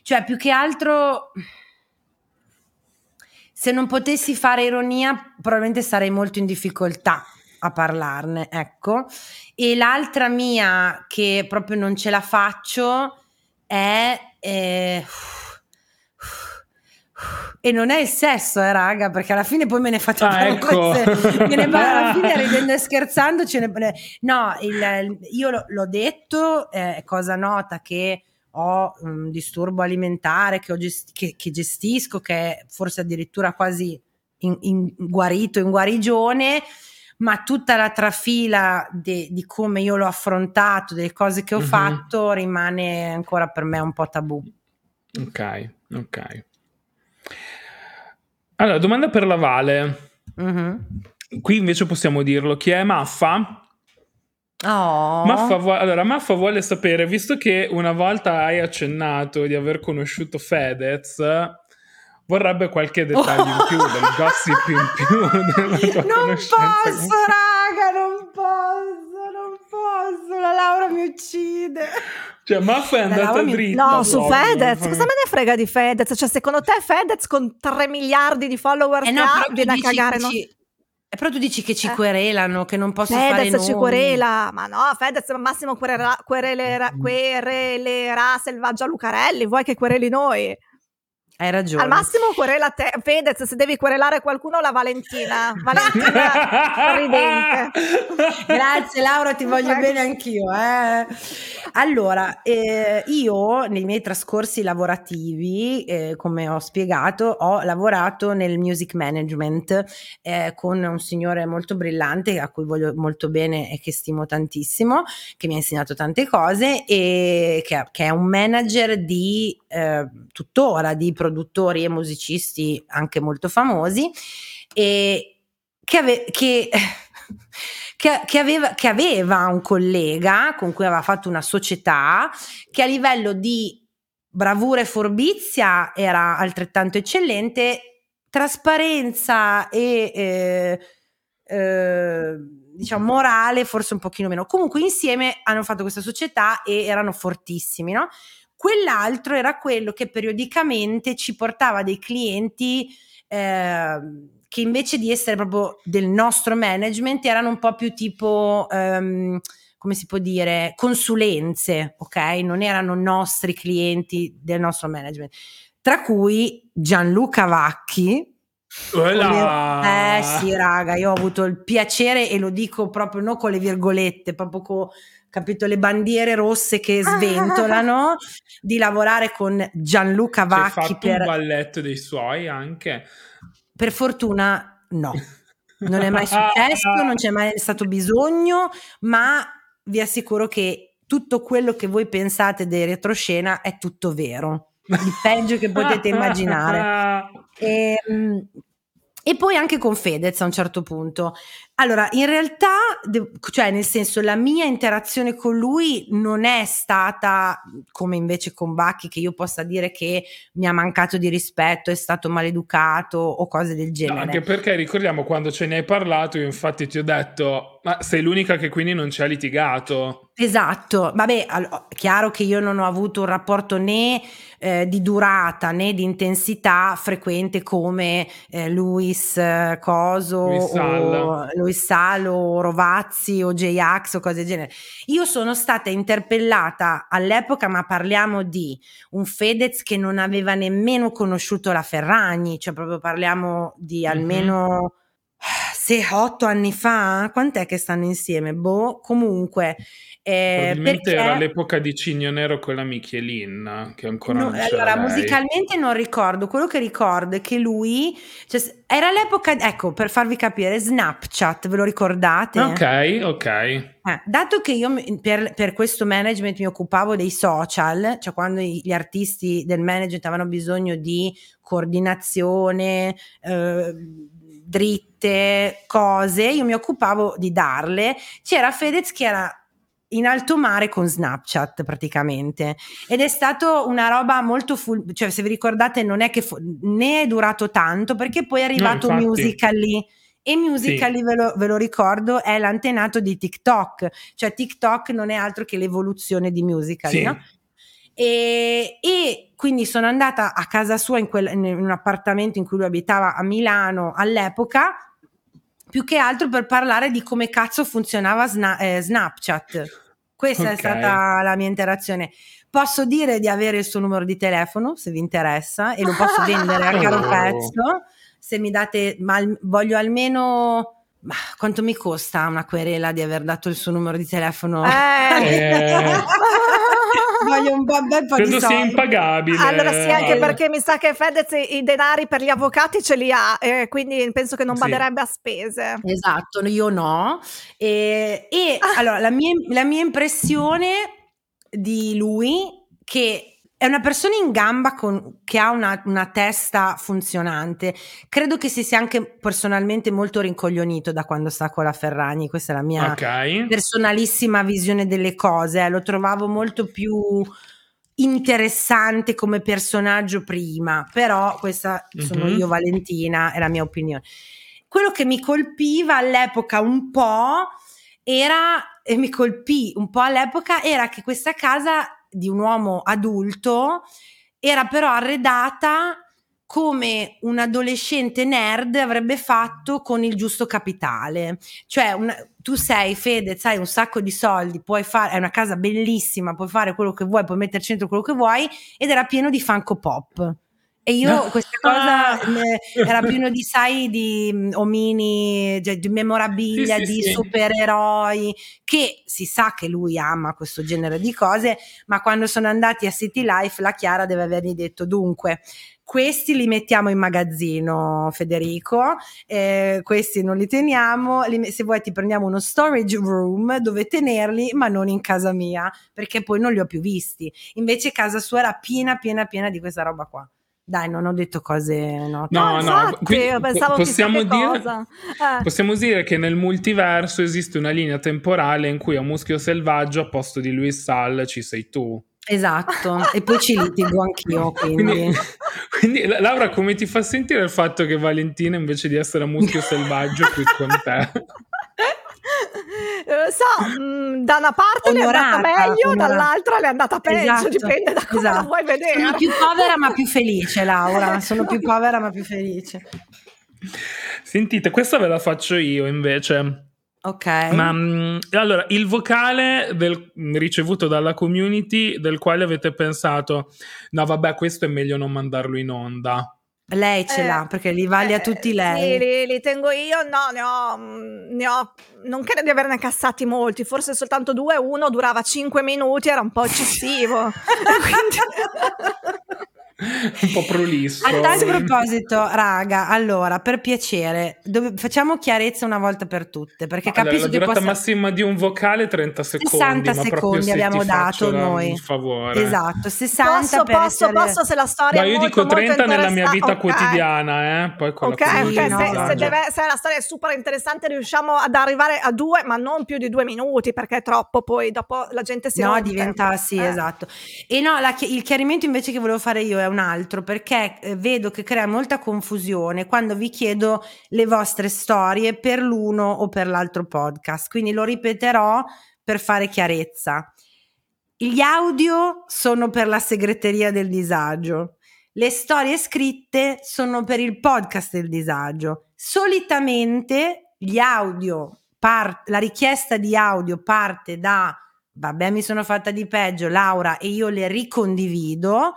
cioè più che altro... Se non potessi fare ironia, probabilmente sarei molto in difficoltà a parlarne, ecco. E l'altra mia che proprio non ce la faccio è... eh, e non è il sesso, eh, raga, perché alla fine poi me ne fate Ah, ecco. me ne parlo alla fine ridendo e scherzando. ce ne- no, il- io l'ho, l'ho detto, è cosa nota che ho un disturbo alimentare che, ho gest- che- che gestisco, che è forse addirittura quasi in, in- guarito, in guarigione, ma tutta la trafila de- di come io l'ho affrontato, delle cose che ho Mhm. fatto, rimane ancora per me un po' tabù. Ok, ok. Allora, domanda per la Vale. Mhm. Qui invece possiamo dirlo. Chi è Maffa? Oh. Maffa vuole, allora, Maffa vuole sapere, visto che una volta hai accennato di aver conosciuto Fedez, vorrebbe qualche dettaglio in più, del gossip in più della tua Non posso, raga, non posso, non posso. La Laura mi uccide. Cioè, Maffa è andata mi- dritta. No, su. Fedez, cosa me ne frega di Fedez? Cioè, secondo te Fedez con 3 miliardi di follower Eh che no, ha, però tu viene a dici cagare, che no? Ci- eh, però tu dici che ci Eh. querelano, che non posso fare Fedez ci nomi. querela, ma no, Fedez massimo querela- querelerà, querelerà Selvaggia Lucarelli, vuoi che quereli noi? Hai ragione. Al massimo querela te, Fedez, se devi querelare qualcuno la Valentina, Valentina ridente. Grazie Laura, ti voglio Prego. bene anch'io. eh. Allora, eh, io nei miei trascorsi lavorativi, eh, come ho spiegato, ho lavorato nel music management eh, con un signore molto brillante a cui voglio molto bene e che stimo tantissimo, che mi ha insegnato tante cose e che, che è un manager di eh, tuttora di produttori e musicisti anche molto famosi e che, ave- che, che- che aveva, che aveva un collega con cui aveva fatto una società che a livello di bravura e furbizia era altrettanto eccellente, trasparenza e eh, eh, diciamo morale forse un pochino meno. Comunque insieme hanno fatto questa società e erano fortissimi, no? Quell'altro era quello che periodicamente ci portava dei clienti eh, che invece di essere proprio del nostro management erano un po' più tipo ehm, come si può dire, consulenze, ok? Non erano nostri clienti del nostro management, tra cui Gianluca Vacchi. Voilà. Eh sì, raga, io ho avuto il piacere e lo dico proprio non con le virgolette, proprio con capito le bandiere rosse che sventolano di lavorare con Gianluca Vacchi fatto un per balletto dei suoi anche. per fortuna no. Non è mai successo, non c'è mai stato bisogno, ma vi assicuro che tutto quello che voi pensate dei retroscena è tutto vero. Il peggio che potete immaginare. E, mm, e poi anche con Fedez a un certo punto. Allora, in realtà, cioè nel senso, la mia interazione con lui non è stata come invece con Bacchi, che io possa dire che mi ha mancato di rispetto, è stato maleducato o cose del No, genere. anche perché ricordiamo quando ce ne hai parlato, io infatti ti ho detto, ma sei l'unica che quindi non ci ha litigato. Esatto, vabbè, all- chiaro che io non ho avuto un rapporto né eh, di durata né di intensità frequente come eh, Luis eh, Coso Luis o Salla. Luis Salo o Rovazzi o J-Ax o cose del genere. Io sono stata interpellata all'epoca, ma parliamo di un Fedez che non aveva nemmeno conosciuto la Ferragni, cioè proprio parliamo di almeno se otto anni fa, quant'è che stanno insieme? Boh, comunque. eh, Probabilmente perché- era l'epoca di Cigno Nero con la Michelin, che ancora No, non allora, lei. musicalmente non ricordo, quello che ricordo è che lui, cioè, era l'epoca, ecco, per farvi capire, Snapchat, ve lo ricordate? Ok, ok. Eh, dato che io per, per questo management mi occupavo dei social, cioè quando gli artisti del management avevano bisogno di coordinazione, eh, dritte, cose, io mi occupavo di darle. C'era Fedez che era in alto mare con Snapchat praticamente ed è stato una roba molto full, cioè se vi ricordate non è che fu- né è durato tanto perché poi è arrivato infatti. Musical.ly e Musical.ly ve, lo, ve lo ricordo è l'antenato di TikTok cioè TikTok non è altro che l'evoluzione di Musical.ly Sì. no? E, e quindi sono andata a casa sua in, quel- in un appartamento in cui lui abitava a Milano all'epoca più che altro per parlare di come cazzo funzionava Sna- eh, Snapchat. Questa è Ok. stata la mia interazione. Posso dire di avere il suo numero di telefono se vi interessa e lo posso vendere a caro Oh. prezzo. Se mi date, ma al- voglio almeno. Ma quanto mi costa una querela di aver dato il suo numero di telefono? Eh. voglio un bel, bel po' Credo di sia soldi. impagabile. Allora sì, anche Eh. perché mi sa che Fedez i denari per gli avvocati ce li ha, eh, quindi penso che non Sì. baderebbe a spese. Esatto, io no. E, e Ah. allora la mia, la mia impressione di lui che è una persona in gamba con- che ha una, una testa funzionante. Credo che si sia anche personalmente molto rincoglionito da quando sta con la Ferragni. Questa è la mia Ok. personalissima visione delle cose. eh. Lo trovavo molto più interessante come personaggio prima, però questa sono Mhm. io Valentina, è la mia opinione. Quello che mi colpiva all'epoca un po' era, e mi colpì un po' all'epoca, era che questa casa di un uomo adulto era però arredata come un adolescente nerd avrebbe fatto con il giusto capitale. Cioè, una- tu sei Fede, hai un sacco di soldi, puoi fare, è una casa bellissima, puoi fare quello che vuoi, puoi mettere centro quello che vuoi, ed era pieno di Funko Pop. E io questa cosa eh, era pieno di, sai, di mm, omini, cioè, di memorabilia, Sì, sì, di sì. supereroi, che si sa che lui ama questo genere di cose, ma quando sono andati a City Life la Chiara deve avergli detto dunque questi li mettiamo in magazzino Federico eh, questi non li teniamo li se vuoi ti prendiamo uno storage room dove tenerli ma non in casa mia perché poi non li ho più visti. Invece casa sua era piena piena piena di questa roba qua dai non ho detto cose no, No, no, po- chissà possiamo dire. Eh. possiamo dire che nel multiverso esiste una linea temporale in cui a Muschio Selvaggio a posto di Luis Sal ci sei tu. esatto e poi ci litigo anch'io quindi, Quindi, quindi, La- Laura, come ti fa sentire il fatto che Valentina invece di essere a Muschio Selvaggio è qui con te? So, mh, da una parte le è andata Onorata, meglio, onorata. dall'altra le è andata peggio, Esatto, dipende da come la esatto. vuoi vedere. sono più povera ma più felice Laura sono più povera ma più felice Sentite, questa ve la faccio io invece. Ok. Ma mm, allora, il vocale del- ricevuto dalla community del quale avete pensato, no vabbè, questo è meglio non mandarlo in onda. Lei ce Eh, l'ha perché li vali a tutti Sì, lei. li, li tengo io, no, ne ho, ne ho, non credo di averne cassati molti, forse soltanto due, uno durava cinque minuti, era un po' eccessivo. Un po' prolisso. A tal proposito, raga, allora, per piacere, dove- facciamo chiarezza una volta per tutte, perché Allora, capisco la che durata possa... massima di un vocale è 30 secondi. 60 ma proprio secondi se abbiamo ti dato noi. Un favore. Esatto, 60 Posso, per posso, essere- posso, se la storia è io molto, dico molto 30 nella mia vita interessante- ok. quotidiana, eh? Poi con Ok, la ok, community se, se deve- se la storia è super interessante riusciamo ad arrivare a due, ma non più di due minuti, perché è troppo, poi dopo la gente si No, rompe. diventa sì, Eh. esatto. E no, la il chiarimento invece che volevo fare io è un altro, perché eh, vedo che crea molta confusione quando vi chiedo le vostre storie per l'uno o per l'altro podcast. Quindi lo ripeterò per fare chiarezza. Gli audio sono per la segreteria del disagio. Le storie scritte sono per il podcast del disagio. Solitamente gli audio, par- la richiesta di audio parte da vabbè mi sono fatta di peggio Laura e io le ricondivido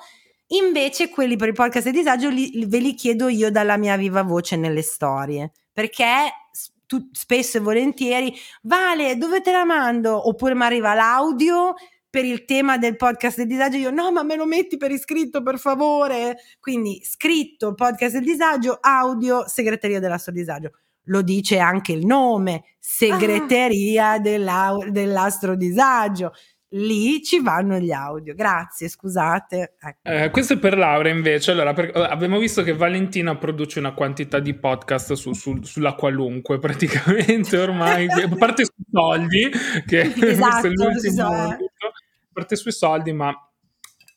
invece quelli per il podcast del disagio li- ve li chiedo io dalla mia viva voce nelle storie perché tu- spesso e volentieri Vale dove te la mando? Oppure mi arriva l'audio per il tema del podcast del disagio io no ma me lo metti per iscritto per favore. Quindi scritto podcast del disagio audio segreteria dell'astro disagio. Lo dice anche il nome, segreteria dell'au- dell'astro disagio. Lì ci vanno gli audio. Grazie, scusate. Ecco. Eh, questo è per Laura invece. Allora, per- eh, abbiamo visto che Valentina produce una quantità di podcast su- su- sulla qualunque praticamente ormai, a parte sui soldi, che Esatto, è l'ultimo momento, a parte sui soldi, ma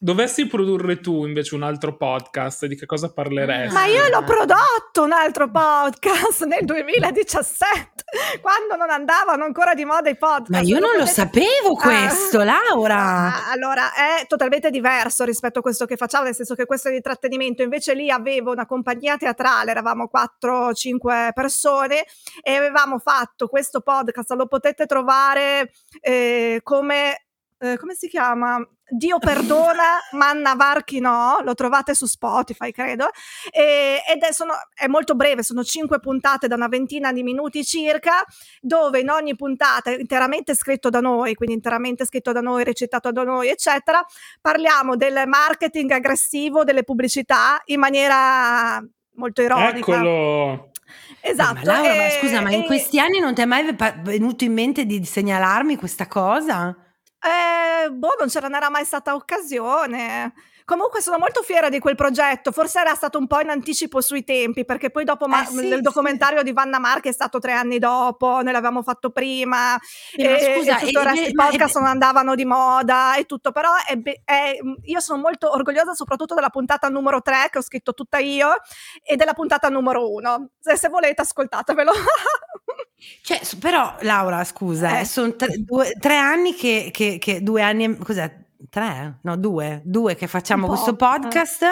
dovessi produrre tu invece un altro podcast, di che cosa parleresti? Ma io l'ho prodotto un altro podcast nel 2017, quando non andavano ancora di moda i podcast. Ma io non lo potete- sapevo questo, Ah. Laura. Ah, allora è totalmente diverso rispetto a questo che facciamo, nel senso che questo è di trattenimento. Invece lì avevo una compagnia teatrale, eravamo 4-5 persone e avevamo fatto questo podcast. Lo potete trovare eh, come, eh, come si chiama? Dio perdona, Manna Varchi no, lo trovate su Spotify, credo. E- ed è, sono- è molto breve, sono cinque puntate da una ventina di minuti circa, dove in ogni puntata, interamente scritto da noi, quindi interamente scritto da noi, recitato da noi, eccetera, parliamo del marketing aggressivo delle pubblicità in maniera molto ironica. Eccolo! Esatto. Ma Laura, ma e- scusa, ma in e- questi anni non ti è mai ve- venuto in mente di segnalarmi questa cosa? Eh, boh, non c'era, non era mai stata occasione. Comunque sono molto fiera di quel progetto, forse era stato un po' in anticipo sui tempi, perché poi dopo ma- Eh, sì, il sì. documentario di Vanna Marchi è stato tre anni dopo, noi l'avevamo fatto prima, Eh, e, scusa, e tutto il e- resto, e- i podcast non andavano di moda e tutto, però è be- è- io sono molto orgogliosa soprattutto della puntata numero 3 che ho scritto tutta io e della puntata numero 1. Se, se volete ascoltatevelo. Cioè, però, Laura, scusa, Eh. sono tre, due- tre anni che, che- che- due anni, cos'è? Tre? No, due, due che facciamo po', questo podcast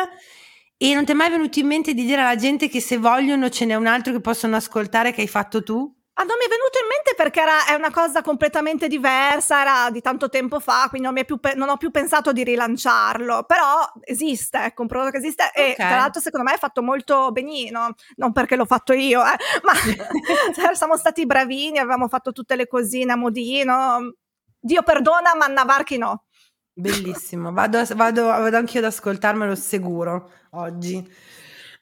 e non ti è mai venuto in mente di dire alla gente che se vogliono ce n'è un altro che possono ascoltare che hai fatto tu? Ah, non mi è venuto in mente perché era, è una cosa completamente diversa, era di tanto tempo fa, quindi non, mi è più non ho più pensato di rilanciarlo, però esiste, ecco, un prodotto che esiste e Ok. tra l'altro secondo me è fatto molto benino, non perché l'ho fatto io, eh, ma cioè, siamo stati bravini, avevamo fatto tutte le cosine a modino, Dio perdona, ma Navarchi no. Bellissimo, vado, vado, vado anch'io ad ascoltarmelo sicuro oggi.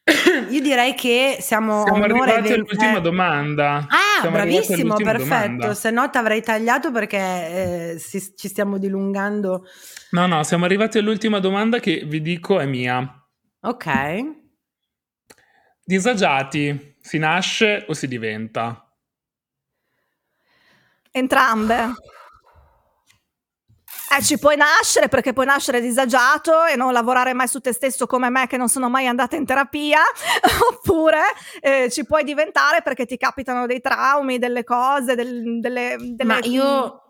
Io direi che siamo, Siamo arrivati all'ultima eh. domanda. Ah, Siamo bravissimo, perfetto. domanda. Se no ti avrei tagliato perché eh, si- ci stiamo dilungando. No, no, siamo arrivati all'ultima domanda che vi dico è mia. Ok. Disagiati, si nasce o si diventa? Entrambe. Eh, ci puoi nascere perché puoi nascere disagiato e non lavorare mai su te stesso come me che non sono mai andata in terapia, oppure eh, ci puoi diventare perché ti capitano dei traumi, delle cose, del- delle, delle- Ma io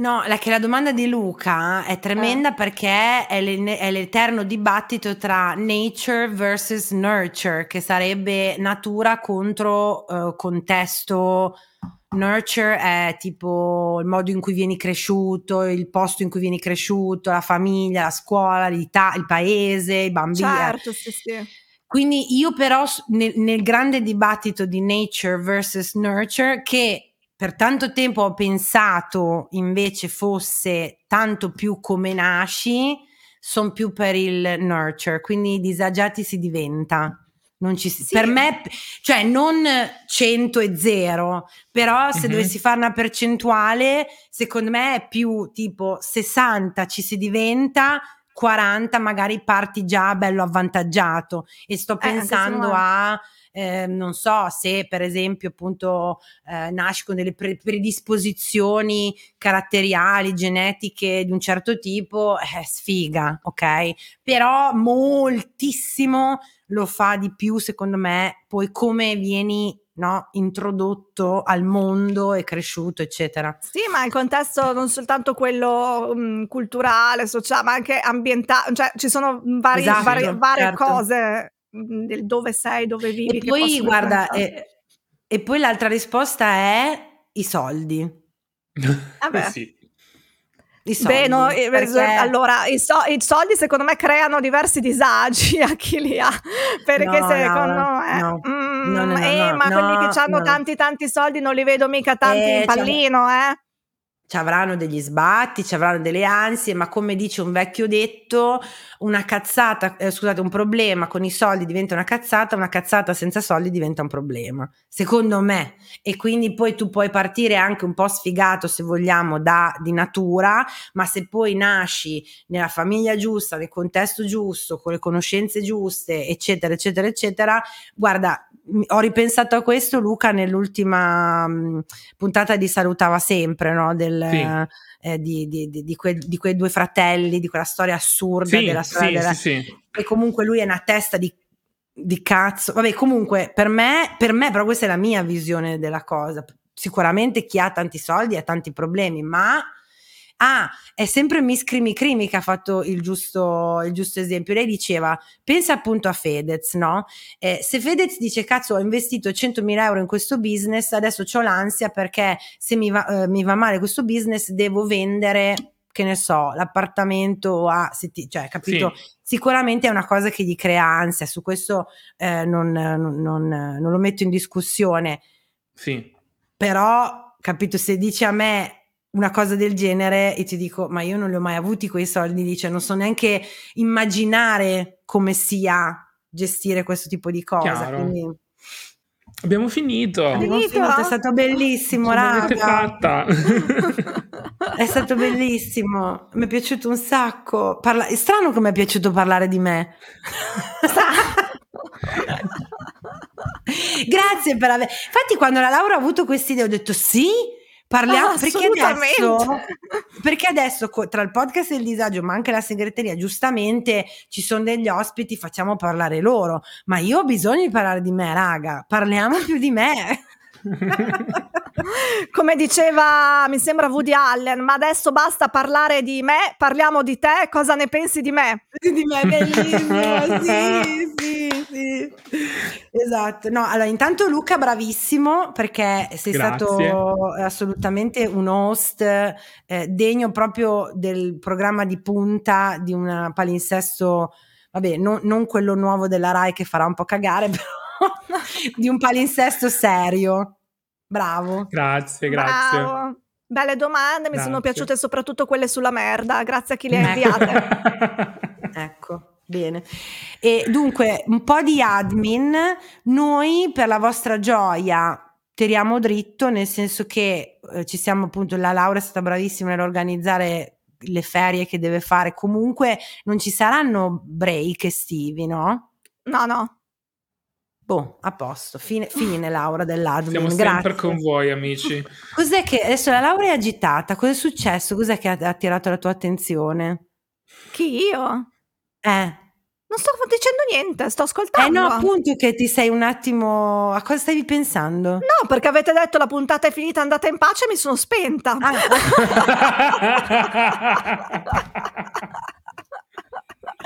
no, la, che la domanda di Luca è Eh. tremenda perché è, l'e- è l'eterno dibattito tra nature versus nurture, che sarebbe natura contro eh, contesto Nurture è tipo il modo in cui vieni cresciuto, il posto in cui vieni cresciuto, la famiglia, la scuola, l'ita- il paese, i bambini. Certo, sì, sì. Quindi io però nel, nel grande dibattito di nature versus nurture, che per tanto tempo ho pensato invece fosse tanto più come nasci, sono più per il nurture, quindi disagiati si diventa. Non ci si- Per me, cioè non 100 e 0, però se Mhm. dovessi fare una percentuale, secondo me è più tipo 60 ci si diventa, 40 magari parti già bello avvantaggiato e sto Eh, pensando me. a eh, non so se per esempio appunto eh, nasci con delle pre- predisposizioni caratteriali, genetiche di un certo tipo, è sfiga, ok? Però moltissimo lo fa di più secondo me poi come vieni no, introdotto al mondo e cresciuto eccetera. Sì, ma il contesto non soltanto quello mm, culturale, sociale, ma anche ambientale, cioè ci sono vari- Esatto, vari- varie certo. cose mm, del dove sei, dove vivi. E che poi guarda, e, e poi l'altra risposta è i soldi. Vabbè. sì. I soldi, Beh, no, eh, perché- allora i, so- i soldi secondo me creano diversi disagi a chi li ha perché No, secondo Laura, me no. mm, No, no, no, eh, no, ma quelli no, che hanno no. tanti tanti soldi non li vedo mica tanti Eh, in pallino eh ci avranno degli sbatti, ci avranno delle ansie, ma come dice un vecchio detto, una cazzata, eh, scusate, un problema con i soldi diventa una cazzata, una cazzata senza soldi diventa un problema, secondo me. E quindi poi tu puoi partire anche un po' sfigato, se vogliamo, da, di natura, ma se poi nasci nella famiglia giusta, nel contesto giusto, con le conoscenze giuste, eccetera, eccetera, eccetera, guarda, ho ripensato a questo Luca nell'ultima mh, puntata di Salutava Sempre, no? Del, Sì. eh, di, di- di- quei, di quei due fratelli, di quella storia assurda Sì, della storia sì, della- sì, e comunque lui è una testa di, di cazzo. Vabbè, comunque per me, per me, però questa è la mia visione della cosa. Sicuramente chi ha tanti soldi ha tanti problemi, ma ah, è sempre Miss Crimi Crimi che ha fatto il giusto, il giusto esempio. Lei diceva: pensa appunto a Fedez, no? Eh, se Fedez dice cazzo, ho investito 100.000 euro in questo business, adesso ho l'ansia perché se mi va, eh, mi va male questo business, devo vendere. Che ne so, l'appartamento a, setti- cioè, capito? Sì. Sicuramente è una cosa che gli crea ansia, su questo eh, non, non- non- non lo metto in discussione, Sì. però, capito, se dici a me una cosa del genere e ti dico, ma io non li ho mai avuti quei soldi, dice, non so neanche immaginare come sia gestire questo tipo di cosa. Quindi Abbiamo finito. abbiamo finito, è stato bellissimo, l'avete raga. fatta. È stato bellissimo, mi è piaciuto un sacco. Parla- è strano che mi è piaciuto parlare di me. Grazie per aver. Infatti, quando la Laura ha avuto questa idea, ho detto sì. Parliamo Ah, perché adesso, perché adesso tra il podcast e il disagio, ma anche la segreteria, giustamente ci sono degli ospiti, facciamo parlare loro. Ma io ho bisogno di parlare di me, raga. Parliamo più di me. come diceva mi sembra Woody Allen ma adesso basta parlare di me parliamo di te cosa ne pensi di me? Di me bellissimo sì sì sì. Esatto. No allora intanto Luca bravissimo perché sei Grazie. stato assolutamente un host eh, degno proprio del programma di punta di un palinsesto vabbè non, non quello nuovo della Rai che farà un po' cagare però di un palinsesto serio bravo Grazie, grazie. Bravo. belle domande mi sono Grazie. piaciute soprattutto quelle sulla merda grazie a chi le ha inviate Ecco, bene. E dunque, un po' di admin. Noi, per la vostra gioia, tiriamo dritto, nel senso che eh, ci siamo appunto, la Laura è stata bravissima nell'organizzare le ferie che deve fare. Comunque non ci saranno break estivi, no? no no Boh, a posto. Fine, fine Laura dell'admin. Siamo Grazie. sempre con voi, amici. Cos'è che adesso la Laura è agitata? Cos'è successo? Cos'è che ha attirato la tua attenzione? chi io? Eh. non sto dicendo niente sto Eh ascoltando no, appunto che ti sei un attimo... A cosa stavi pensando? No, perché avete detto la puntata è finita, andate in pace e mi sono spenta. Ah,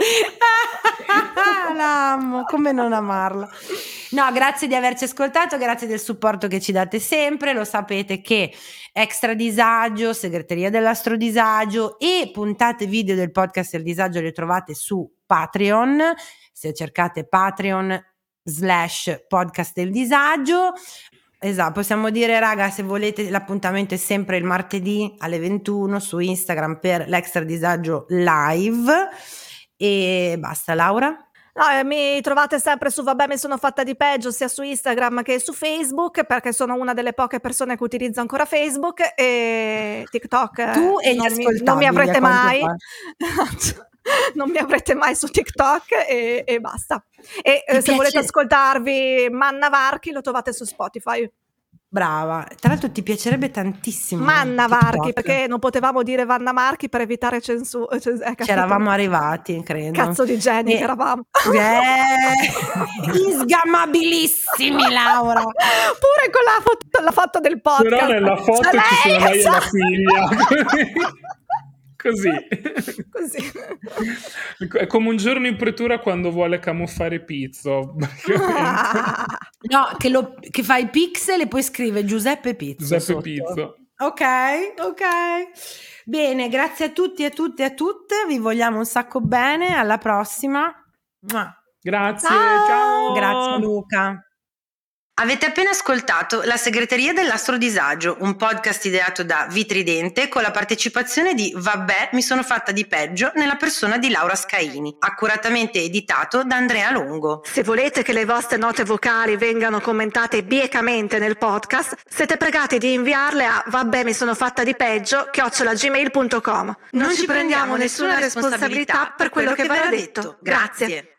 L'amo, come non amarla. No, grazie di averci ascoltato, grazie del supporto che ci date sempre. Lo sapete che Extra Disagio, Segreteria dell'Astrodisagio e puntate video del podcast Il Disagio le trovate su Patreon. Se cercate Patreon slash podcast del disagio. Esatto, possiamo dire raga, se volete l'appuntamento è sempre il martedì alle 21 su Instagram per l'extra disagio live e basta Laura. No, eh, mi trovate sempre su Vabbè mi sono fatta di peggio sia su Instagram che su Facebook perché sono una delle poche persone che utilizza ancora Facebook e TikTok. Tu e gli non mi, ascoltabili, non mi avrete mai. non mi avrete mai su TikTok e, e basta. E eh, se piace- volete ascoltarvi Manna Varchi lo trovate su Spotify. Brava, tra l'altro ti piacerebbe tantissimo. Manna. Varchi perché non potevamo dire Vanna Marchi per evitare censura. Ci eravamo arrivati, credo. Cazzo di geni Eh, che eravamo. Eh, insgammabilissimi Laura. Pure con la foto, la foto del podcast. Però nella foto Cioè, ci sono lei, lei e la esatto. figlia. Così. Così. È come un giorno in pretura quando vuole camuffare Pizzo. No, che, lo, che fai pixel e poi scrive Giuseppe Pizzo. Giuseppe sotto. Pizzo. Ok, ok. Bene, grazie a tutti e a tutte e a tutte. Vi vogliamo un sacco bene. Alla prossima. Grazie, ciao. Grazie Luca. Avete appena ascoltato La segreteria dell'astrodisagio, un podcast ideato da Vitridente con la partecipazione di Vabbè, mi sono fatta di peggio nella persona di Laura Scaini, accuratamente editato da Andrea Longo. Se volete che le vostre note vocali vengano commentate biecamente nel podcast, siete pregati di inviarle a vabbè mi sono fatta di peggio chiocciolagmail.com. Non, ci prendiamo nessuna responsabilità per quello che verrà detto. Grazie.